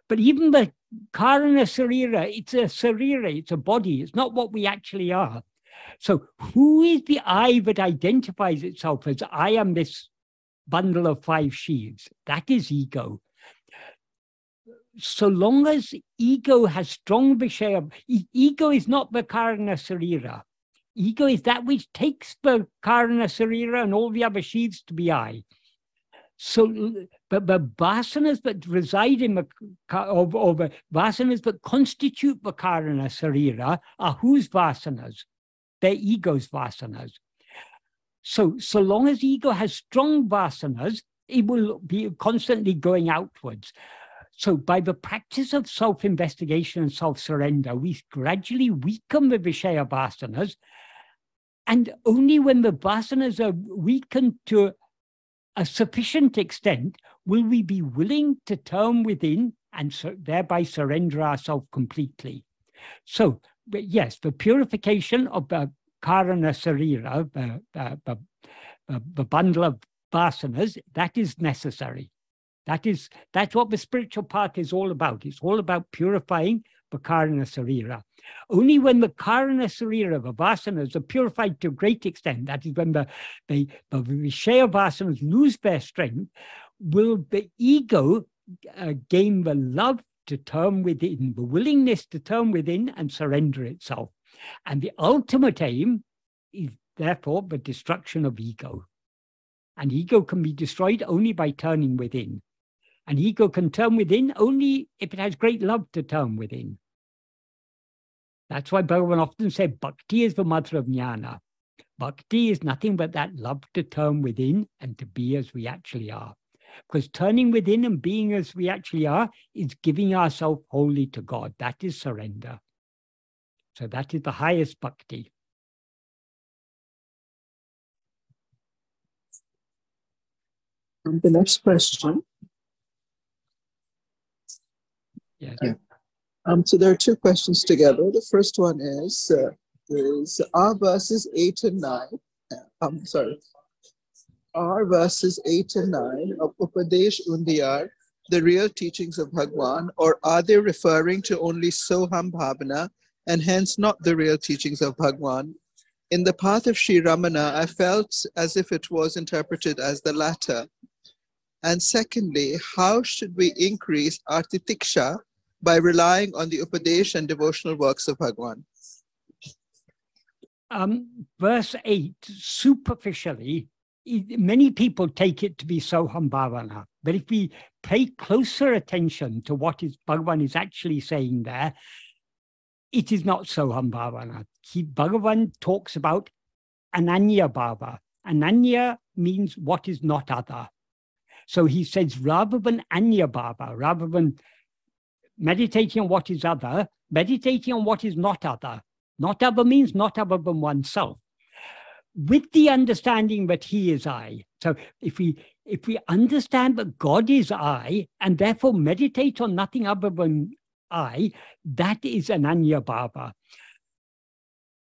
Speaker 1: But even the Karana Sarira, it's a Sarira, it's a body, it's not what we actually are. So, who is the I that identifies itself as I am this bundle of five sheaves? That is ego. So long as ego has strong Vishaya, ego is not the Karana Sarira. Ego is that which takes the Karana Sarira and all the other sheaves to be I. So, but the vasanas that reside in or the vasanas that constitute the Karana Sarira are whose vasanas? their ego's vasanas. So, so long as ego has strong vasanas, it will be constantly going outwards. So, by the practice of self investigation and self surrender, we gradually weaken the Vishaya vasanas. And only when the vasanas are weakened to a sufficient extent will we be willing to turn within and so thereby surrender ourselves completely. So, yes, the purification of uh, the karana sarira, the, the, the, the bundle of vasanas, that is necessary. That is that's what the spiritual path is all about. It's all about purifying the karana sarira. Only when the karana sarira, the vasanas, are purified to a great extent, that is when the, the, the Vishaya vasanas lose their strength, will the ego uh, gain the love to turn within, the willingness to turn within and surrender itself. And the ultimate aim is therefore the destruction of ego. And ego can be destroyed only by turning within. And ego can turn within only if it has great love to turn within. That's why Bhagavan often said, Bhakti is the mother of jnana. Bhakti is nothing but that love to turn within and to be as we actually are. Because turning within and being as we actually are is giving ourselves wholly to God. That is surrender. So that is the highest bhakti.
Speaker 2: And the next question.
Speaker 1: Yes.
Speaker 2: Yeah. Um, so there are two questions together. The first one is uh, is our verses eight and nine. I'm um, sorry, are verses 8 and 9 of Upadesh Undiyar the real teachings of Bhagwan, or are they referring to only Soham Bhavana and hence not the real teachings of Bhagwan? In the path of Sri Ramana, I felt as if it was interpreted as the latter. And secondly, how should we increase our titiksha by relying on the Upadesh and devotional works of Bhagwan?
Speaker 1: Um, verse 8 superficially many people take it to be Soham Bhavana. But if we pay closer attention to what is Bhagavan is actually saying there, it is not Soham Bhavana. He, Bhagavan talks about Ananya Bhava. Ananya means what is not other. So he says, rather than Anya Bhava, rather than meditating on what is other, meditating on what is not other. Not other means not other than oneself. With the understanding that he is I. So if we if we understand that God is I and therefore meditate on nothing other than I, that is Ananya Bhava.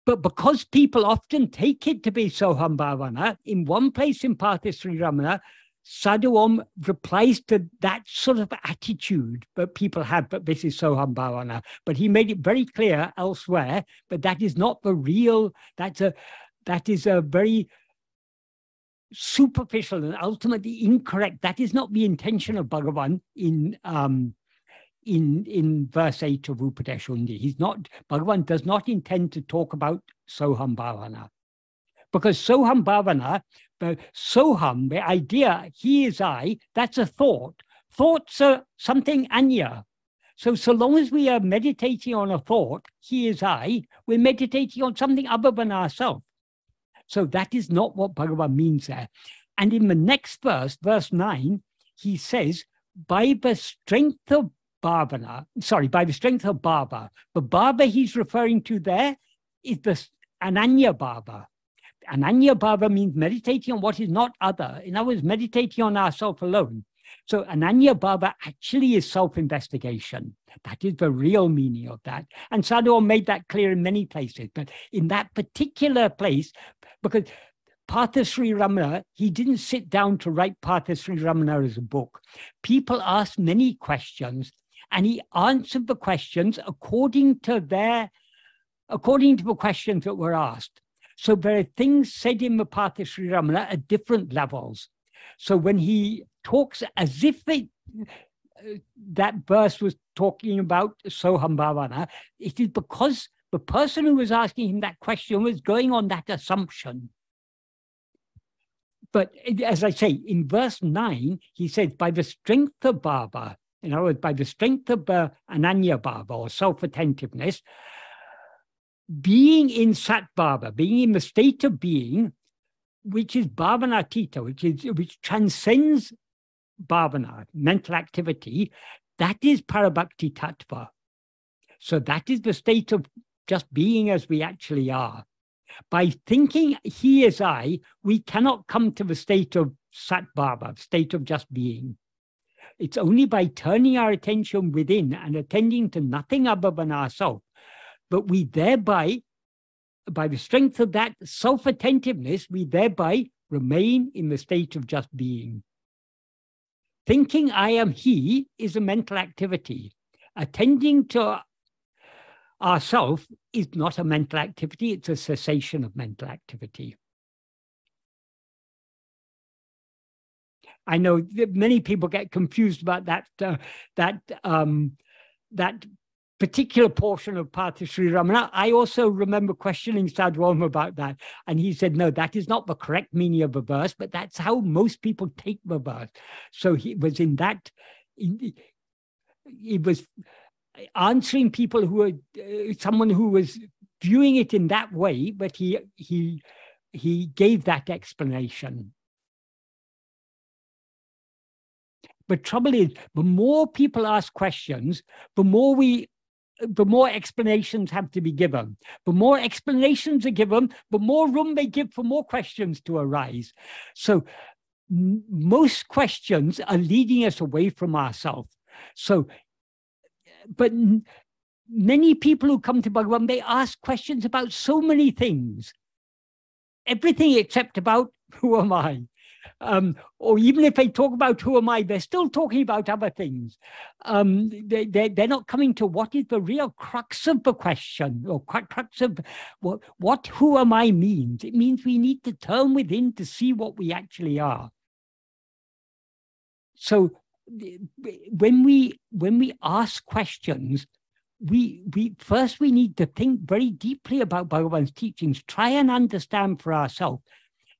Speaker 1: But because people often take it to be Soham Bhavana, in one place in Path of Sri Ramana, Sadhu Om replies to that sort of attitude that people have, but this is Soham Bhavana. But he made it very clear elsewhere, but that is not the real, that's a that is a very superficial and ultimately incorrect. That is not the intention of Bhagavan in um, in in verse 8 of Upadeshundi. He's not Bhagavan does not intend to talk about Soham Bhavana. Because Soham Bhavana, the Soham, the idea, he is I, that's a thought. Thoughts are something anya. So, so long as we are meditating on a thought, he is I, we're meditating on something other than ourselves. So that is not what Bhagavan means there. And in the next verse, verse 9, he says, by the strength of Bhavana, sorry, by the strength of Bhava, The Bhava he's referring to there is the Ananya Bhava. Ananya Bhava means meditating on what is not other. In other words, meditating on ourself alone. So Ananya Bhava actually is self-investigation. That is the real meaning of that. And Sadhu made that clear in many places. But in that particular place, because Path of Sri Ramana, he didn't sit down to write Path of Sri Ramana as a book. People asked many questions, and he answered the questions according to their, according to the questions that were asked. So there are things said in the Path of Sri Ramana at different levels. So when he talks as if it, uh, that verse was talking about Soham Bhavana, it is because the person who was asking him that question was going on that assumption. But as I say, in verse 9, he says, by the strength of Bhava, in other words, by the strength of uh, Ananya Bhava or self attentiveness, being in Sat Bhava, being in the state of being, which is Bhavana Tita, which, is, which transcends Bhavana, mental activity, that is Parabhakti Tattva. So that is the state of just being as we actually are. By thinking he is I, we cannot come to the state of Sat state of just being. It's only by turning our attention within and attending to nothing other than ourselves, but we thereby, by the strength of that self attentiveness, we thereby remain in the state of just being. Thinking I am he is a mental activity. Attending to ourself is not a mental activity, it's a cessation of mental activity. I know many people get confused about that uh, that um, that particular portion of Path of Sri Ramana. I also remember questioning Sadhu Om about that, and he said, "No, that is not the correct meaning of a verse, but that's how most people take the verse." So he was in that. It was answering people who are uh, someone who was viewing it in that way, but he he he gave that explanation. But trouble is, the more people ask questions, the more we the more explanations have to be given. The more explanations are given, the more room they give for more questions to arise. So most questions are leading us away from ourselves. So but many people who come to Bhagavan, they ask questions about so many things, everything except about who am I. Um, or even if they talk about who am I, they're still talking about other things. Um, they, they, they're not coming to what is the real crux of the question or crux of what, what who am I means. It means we need to turn within to see what we actually are. So when we when we ask questions we we first we need to think very deeply about Bhagavan's teachings, try and understand for ourselves.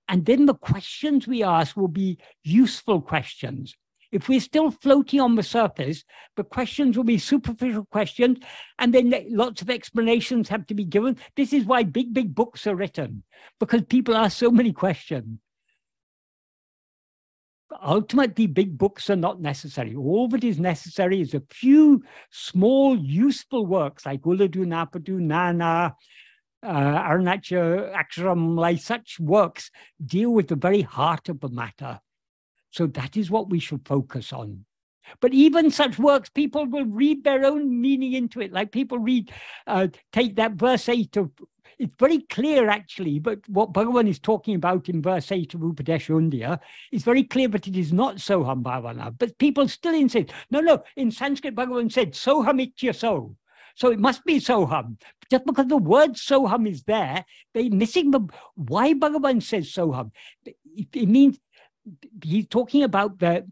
Speaker 1: And then the questions we ask will be useful questions. If we're still floating on the surface, the questions will be superficial questions, and then lots of explanations have to be given. This is why big, big books are written, because people ask so many questions. Ultimately, big books are not necessary. All that is necessary is a few small, useful works like Ulladu Narpadu Nāṉ Ār, uh, Aksharam, like such works deal with the very heart of the matter. So that is what we should focus on. But even such works, people will read their own meaning into it. Like people read, uh, take that verse 8 of, it's very clear actually, but what Bhagavan is talking about in verse 8 of Upadesha Undiyar is very clear, but it is not Soham Bhavana. But people still insist, no, no, in Sanskrit, Bhagavan said, Soham itya so. So it must be Soham. Just because the word Soham is there, they're missing the, why Bhagavan says Soham. It, it means he's talking about the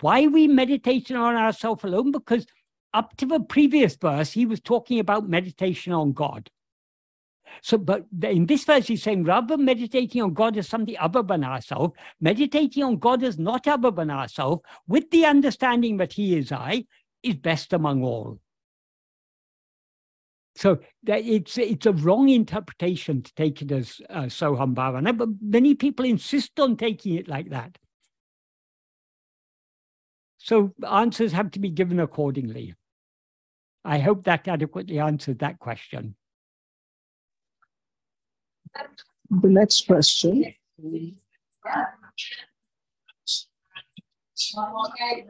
Speaker 1: why we meditation on ourselves alone? Because up to the previous verse he was talking about meditation on god. So but in this verse he's saying rather than meditating on god as something other than ourselves meditating on god as not other than ourselves with the understanding that he is i is best among all. So it's it's a wrong interpretation to take it as uh, Soham Bhavana, but many people insist on taking it like that. So answers have to be given accordingly. I hope that adequately answered that question.
Speaker 2: The next question.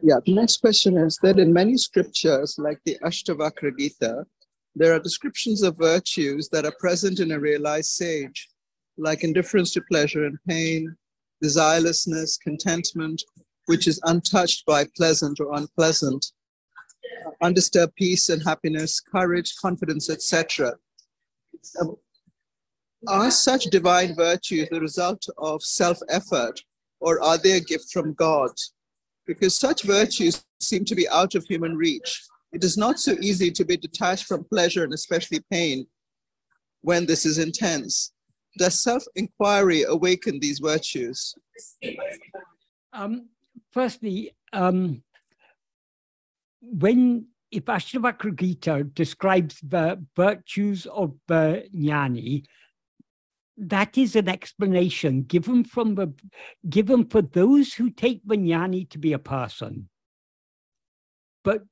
Speaker 2: Yeah, the next question is that in many scriptures, like the Ashtavakra Gita, there are descriptions of virtues that are present in a realized sage, like indifference to pleasure and pain, desirelessness, contentment, which is untouched by pleasant or unpleasant, undisturbed peace and happiness, courage, confidence, etc. Um, are such divine virtues the result of self effort, or are they a gift from God? Because such virtues seem to be out of human reach. It is not so easy to be detached from pleasure and especially pain when this is intense. Does self inquiry awaken these virtues?
Speaker 1: Um, firstly, um, when if Ashtavakra Gita describes the virtues of the jnani, that is an explanation given from the given for those who take the jnani to be a person. But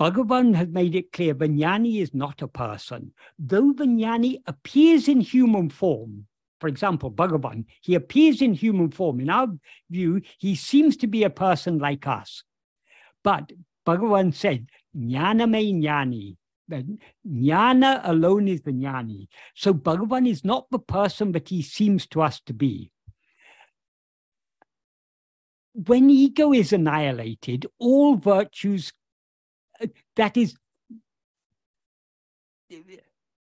Speaker 1: Bhagavan has made it clear Vijnani is not a person. Though Vijnani appears in human form, for example, Bhagavan, he appears in human form. In our view, he seems to be a person like us. But Bhagavan said, Jnana me jnani. Jnana alone is the jnani. So Bhagavan is not the person that he seems to us to be. When ego is annihilated, all virtues that is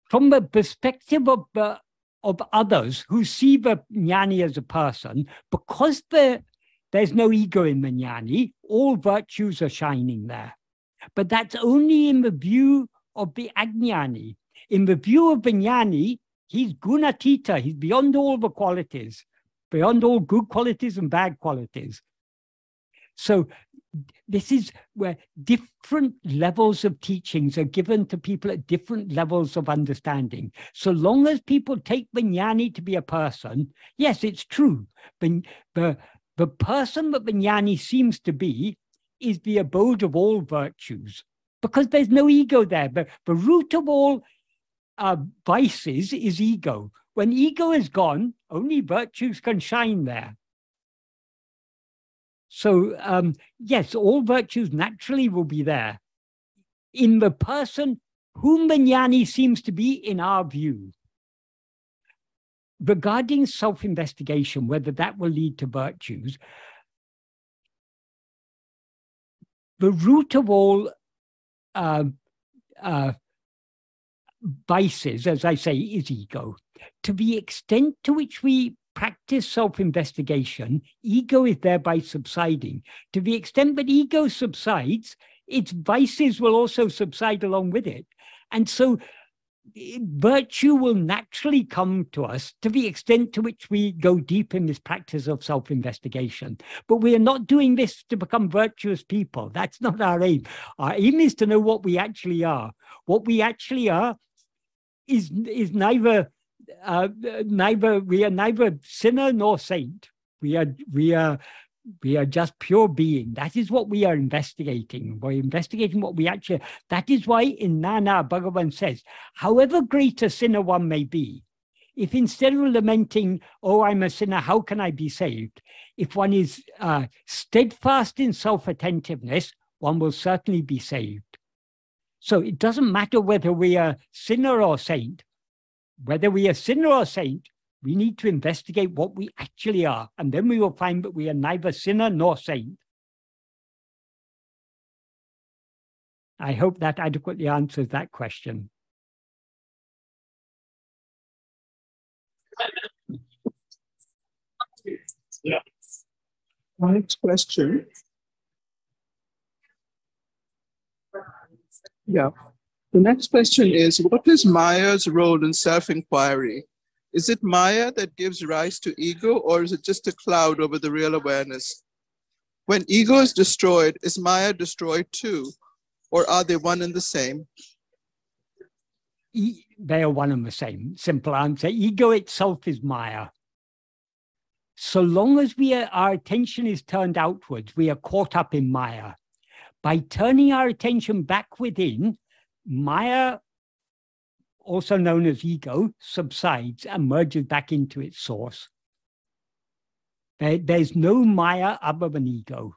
Speaker 1: from the perspective of uh, of others who see the jnani as a person, because the, there's no ego in the jnani, all virtues are shining there. But that's only in the view of the ajnani. In the view of the jnani, he's gunatita, he's beyond all the qualities, beyond all good qualities and bad qualities. So this is where different levels of teachings are given to people at different levels of understanding. So long as people take Vijnani to be a person, yes, it's true. But the, the person that Vijnani seems to be is the abode of all virtues because there's no ego there. But the root of all uh, vices is ego. When ego is gone, only virtues can shine there. So, um, yes, all virtues naturally will be there in the person whom the jnani seems to be in our view. Regarding self investigation, whether that will lead to virtues, the root of all uh, uh, vices, as I say, is ego. To the extent to which we practice self investigation, ego is thereby subsiding. To the extent that ego subsides, its vices will also subside along with it. And so eh, virtue will naturally come to us to the extent to which we go deep in this practice of self investigation. But we are not doing this to become virtuous people. That's not our aim. Our aim is to know what we actually are. What we actually are is, is neither. Uh, neither we are neither sinner nor saint. We are we are we are just pure being. That is what we are investigating. We're investigating what we actually, that is why in Nāṉ Ār, Bhagavan says, however great a sinner one may be, if instead of lamenting, oh, I'm a sinner, how can I be saved? If one is uh, steadfast in self attentiveness, one will certainly be saved. So it doesn't matter whether we are sinner or saint, whether we are sinner or saint, we need to investigate what we actually are, and then we will find that we are neither sinner nor saint. I hope that adequately answers that question.
Speaker 2: Yeah. Next question. Yeah. The next question is What is Maya's role in self inquiry? Is it Maya that gives rise to ego, or is it just a cloud over the real awareness? When ego is destroyed, is Maya destroyed too, or are they one and the same?
Speaker 1: E- they are one and the same. Simple answer. Ego itself is Maya. So long as we are, our attention is turned outwards, we are caught up in Maya. By turning our attention back within, Maya also known as ego, subsides and merges back into its source. There, there's no Maya other than ego.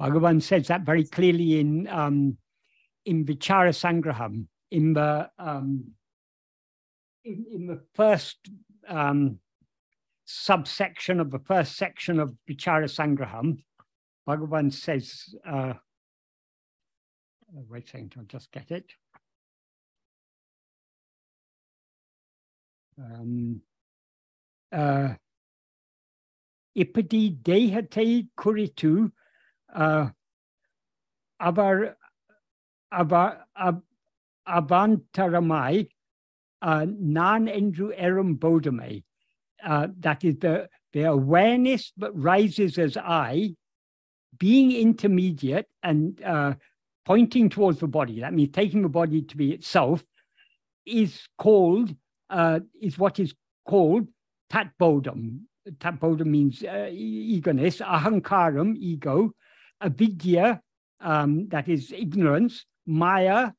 Speaker 1: Bhagavan says that very clearly in um, in Vichara Sangraham, in the um, in, in the first um, subsection of the first section of Vichara Sangraham, Bhagavan says, uh, wait a second, I'll just get it. Um, uh, Ipadi dehate kuritu uh, avar, avar, ab, avantaramai uh, nan endru erum bodame. Uh, that is the, the awareness that rises as I, being intermediate and uh, pointing towards the body, that means taking the body to be itself, is called, uh, is what is called tat bodham. Tat means uh, eagerness, ahankaram, ego, avidya, um, that is ignorance, maya,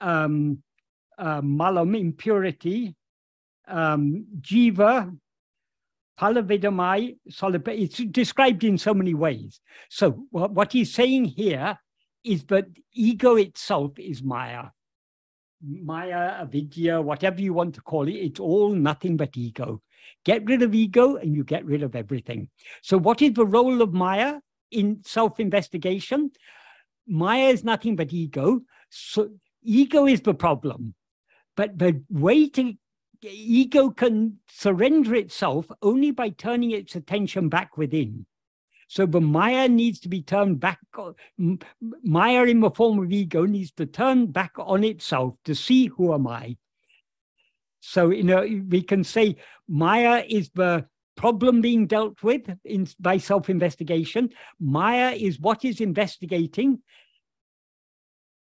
Speaker 1: um, uh, malam, impurity, um, jiva, palavidamai, it's described in so many ways. So what he's saying here is that ego itself is Maya. Maya, avidya, whatever you want to call it, it's all nothing but ego. Get rid of ego and you get rid of everything. So, what is the role of Maya in self investigation? Maya is nothing but ego. So, ego is the problem. But the way to ego can surrender itself only by turning its attention back within. So the Maya needs to be turned back. Maya in the form of ego needs to turn back on itself to see who am I. So you know we can say Maya is the problem being dealt with in, by self-investigation. Maya is what is investigating,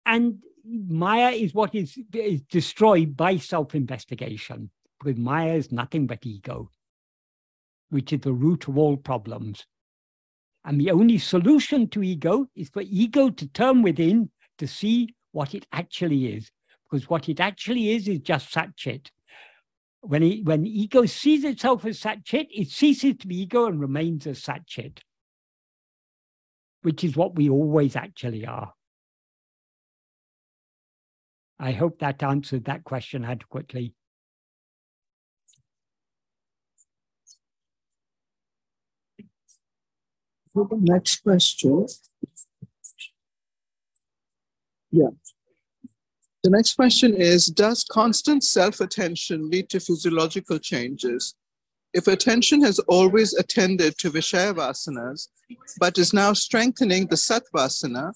Speaker 1: and Maya is what is, is destroyed by self-investigation. Because Maya is nothing but ego, which is the root of all problems. And the only solution to ego is for ego to turn within to see what it actually is. Because what it actually is is just Satchit. When, it, when ego sees itself as Satchit, it ceases to be ego and remains as Satchit, which is what we always actually are. I hope that answered that question adequately.
Speaker 2: the next question. Yeah. The next question is Does constant self attention lead to physiological changes? If attention has always attended to Vishaya vasanas, but is now strengthening the Satvasana,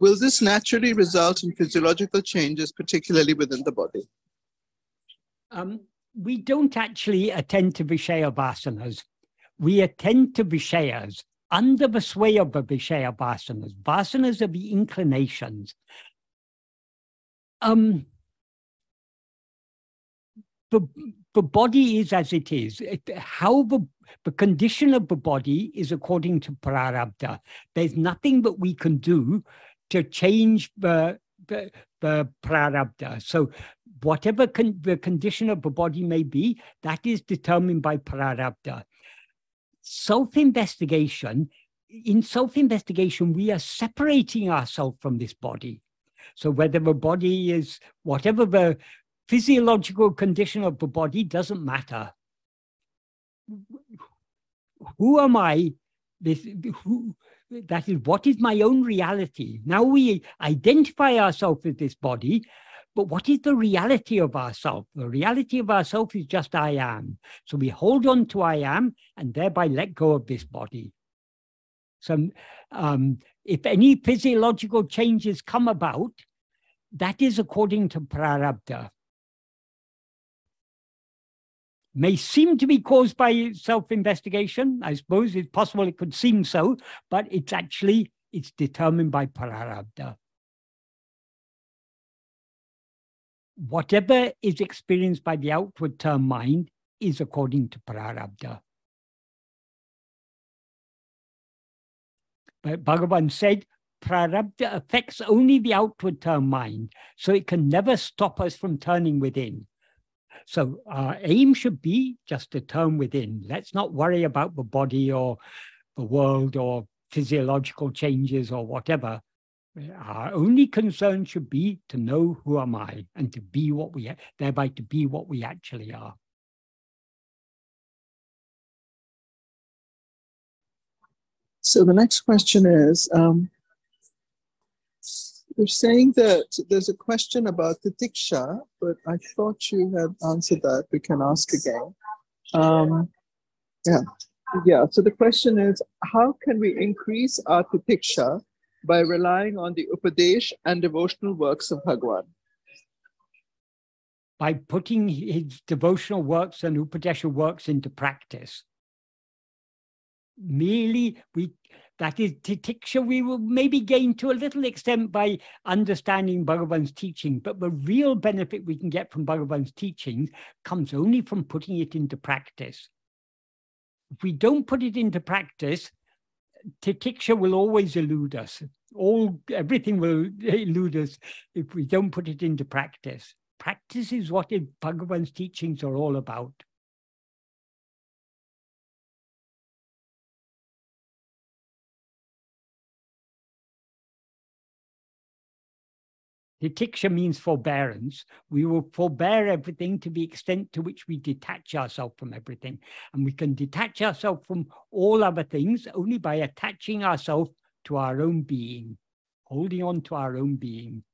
Speaker 2: Will this naturally result in physiological changes, particularly within the body?
Speaker 1: Um, we don't actually attend to Vishaya vasanas. We attend to Vishayas under the sway of the Vishaya. Vasanas are the inclinations. Um, the, the body is as it is. It, how the, the condition of the body is according to prarabdha. There's nothing that we can do to change the, the, the prarabdha. So whatever con the condition of the body may be, that is determined by prarabdha. Self-investigation, in self-investigation, we are separating ourselves from this body. So whether the body is, whatever the physiological condition of the body doesn't matter. Who am I? This, who, that is what is my own reality. Now we identify ourselves with this body, but what is the reality of ourselves? The reality of ourselves is just I am. So we hold on to I am and thereby let go of this body. So um, if any physiological changes come about, that is according to prarabdha may seem to be caused by self-investigation. I suppose it's possible it could seem so, but it's actually, it's determined by prarabdha. Whatever is experienced by the outward term mind is according to prarabdha. But Bhagavan said, prarabdha affects only the outward term mind, so it can never stop us from turning within. So our aim should be just to turn within. Let's not worry about the body or the world or physiological changes or whatever. Our only concern should be to know who am I and to be what we, thereby to be what we actually are.
Speaker 2: So the next question is, um, you're saying that there's a question about the Diksha, but I thought you had answered that. We can ask again. Um, yeah, yeah. So the question is, how can we increase our Diksha by relying on the Upadesh and devotional works of Bhagwan?
Speaker 1: By putting his devotional works and Upadesha works into practice. Merely, we that is titiksha we will maybe gain to a little extent by understanding Bhagavan's teaching, but the real benefit we can get from Bhagavan's teaching comes only from putting it into practice. If we don't put it into practice, titiksha will always elude us. All everything will elude us if we don't put it into practice. Practice is what Bhagavan's teachings are all about. Titiksha means forbearance. We will forbear everything to the extent to which we detach ourselves from everything. And we can detach ourselves from all other things only by attaching ourselves to our own being, holding on to our own being,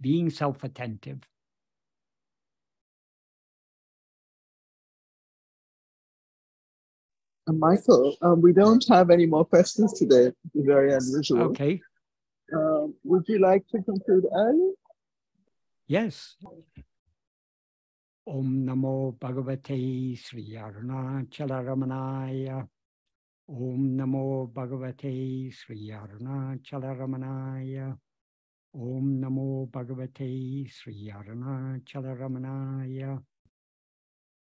Speaker 1: being self attentive.
Speaker 2: Michael, um, we don't have any more questions today. Very unusual.
Speaker 1: Okay.
Speaker 2: Uh, would you like to conclude early?
Speaker 1: Yes. Om Namo Bhagavate Sri Arunachala Ramanaya. Om Namo Bhagavate Sri Arunachala Ramanaya. Om Namo Bhagavate Sri Arunachala Ramanaya.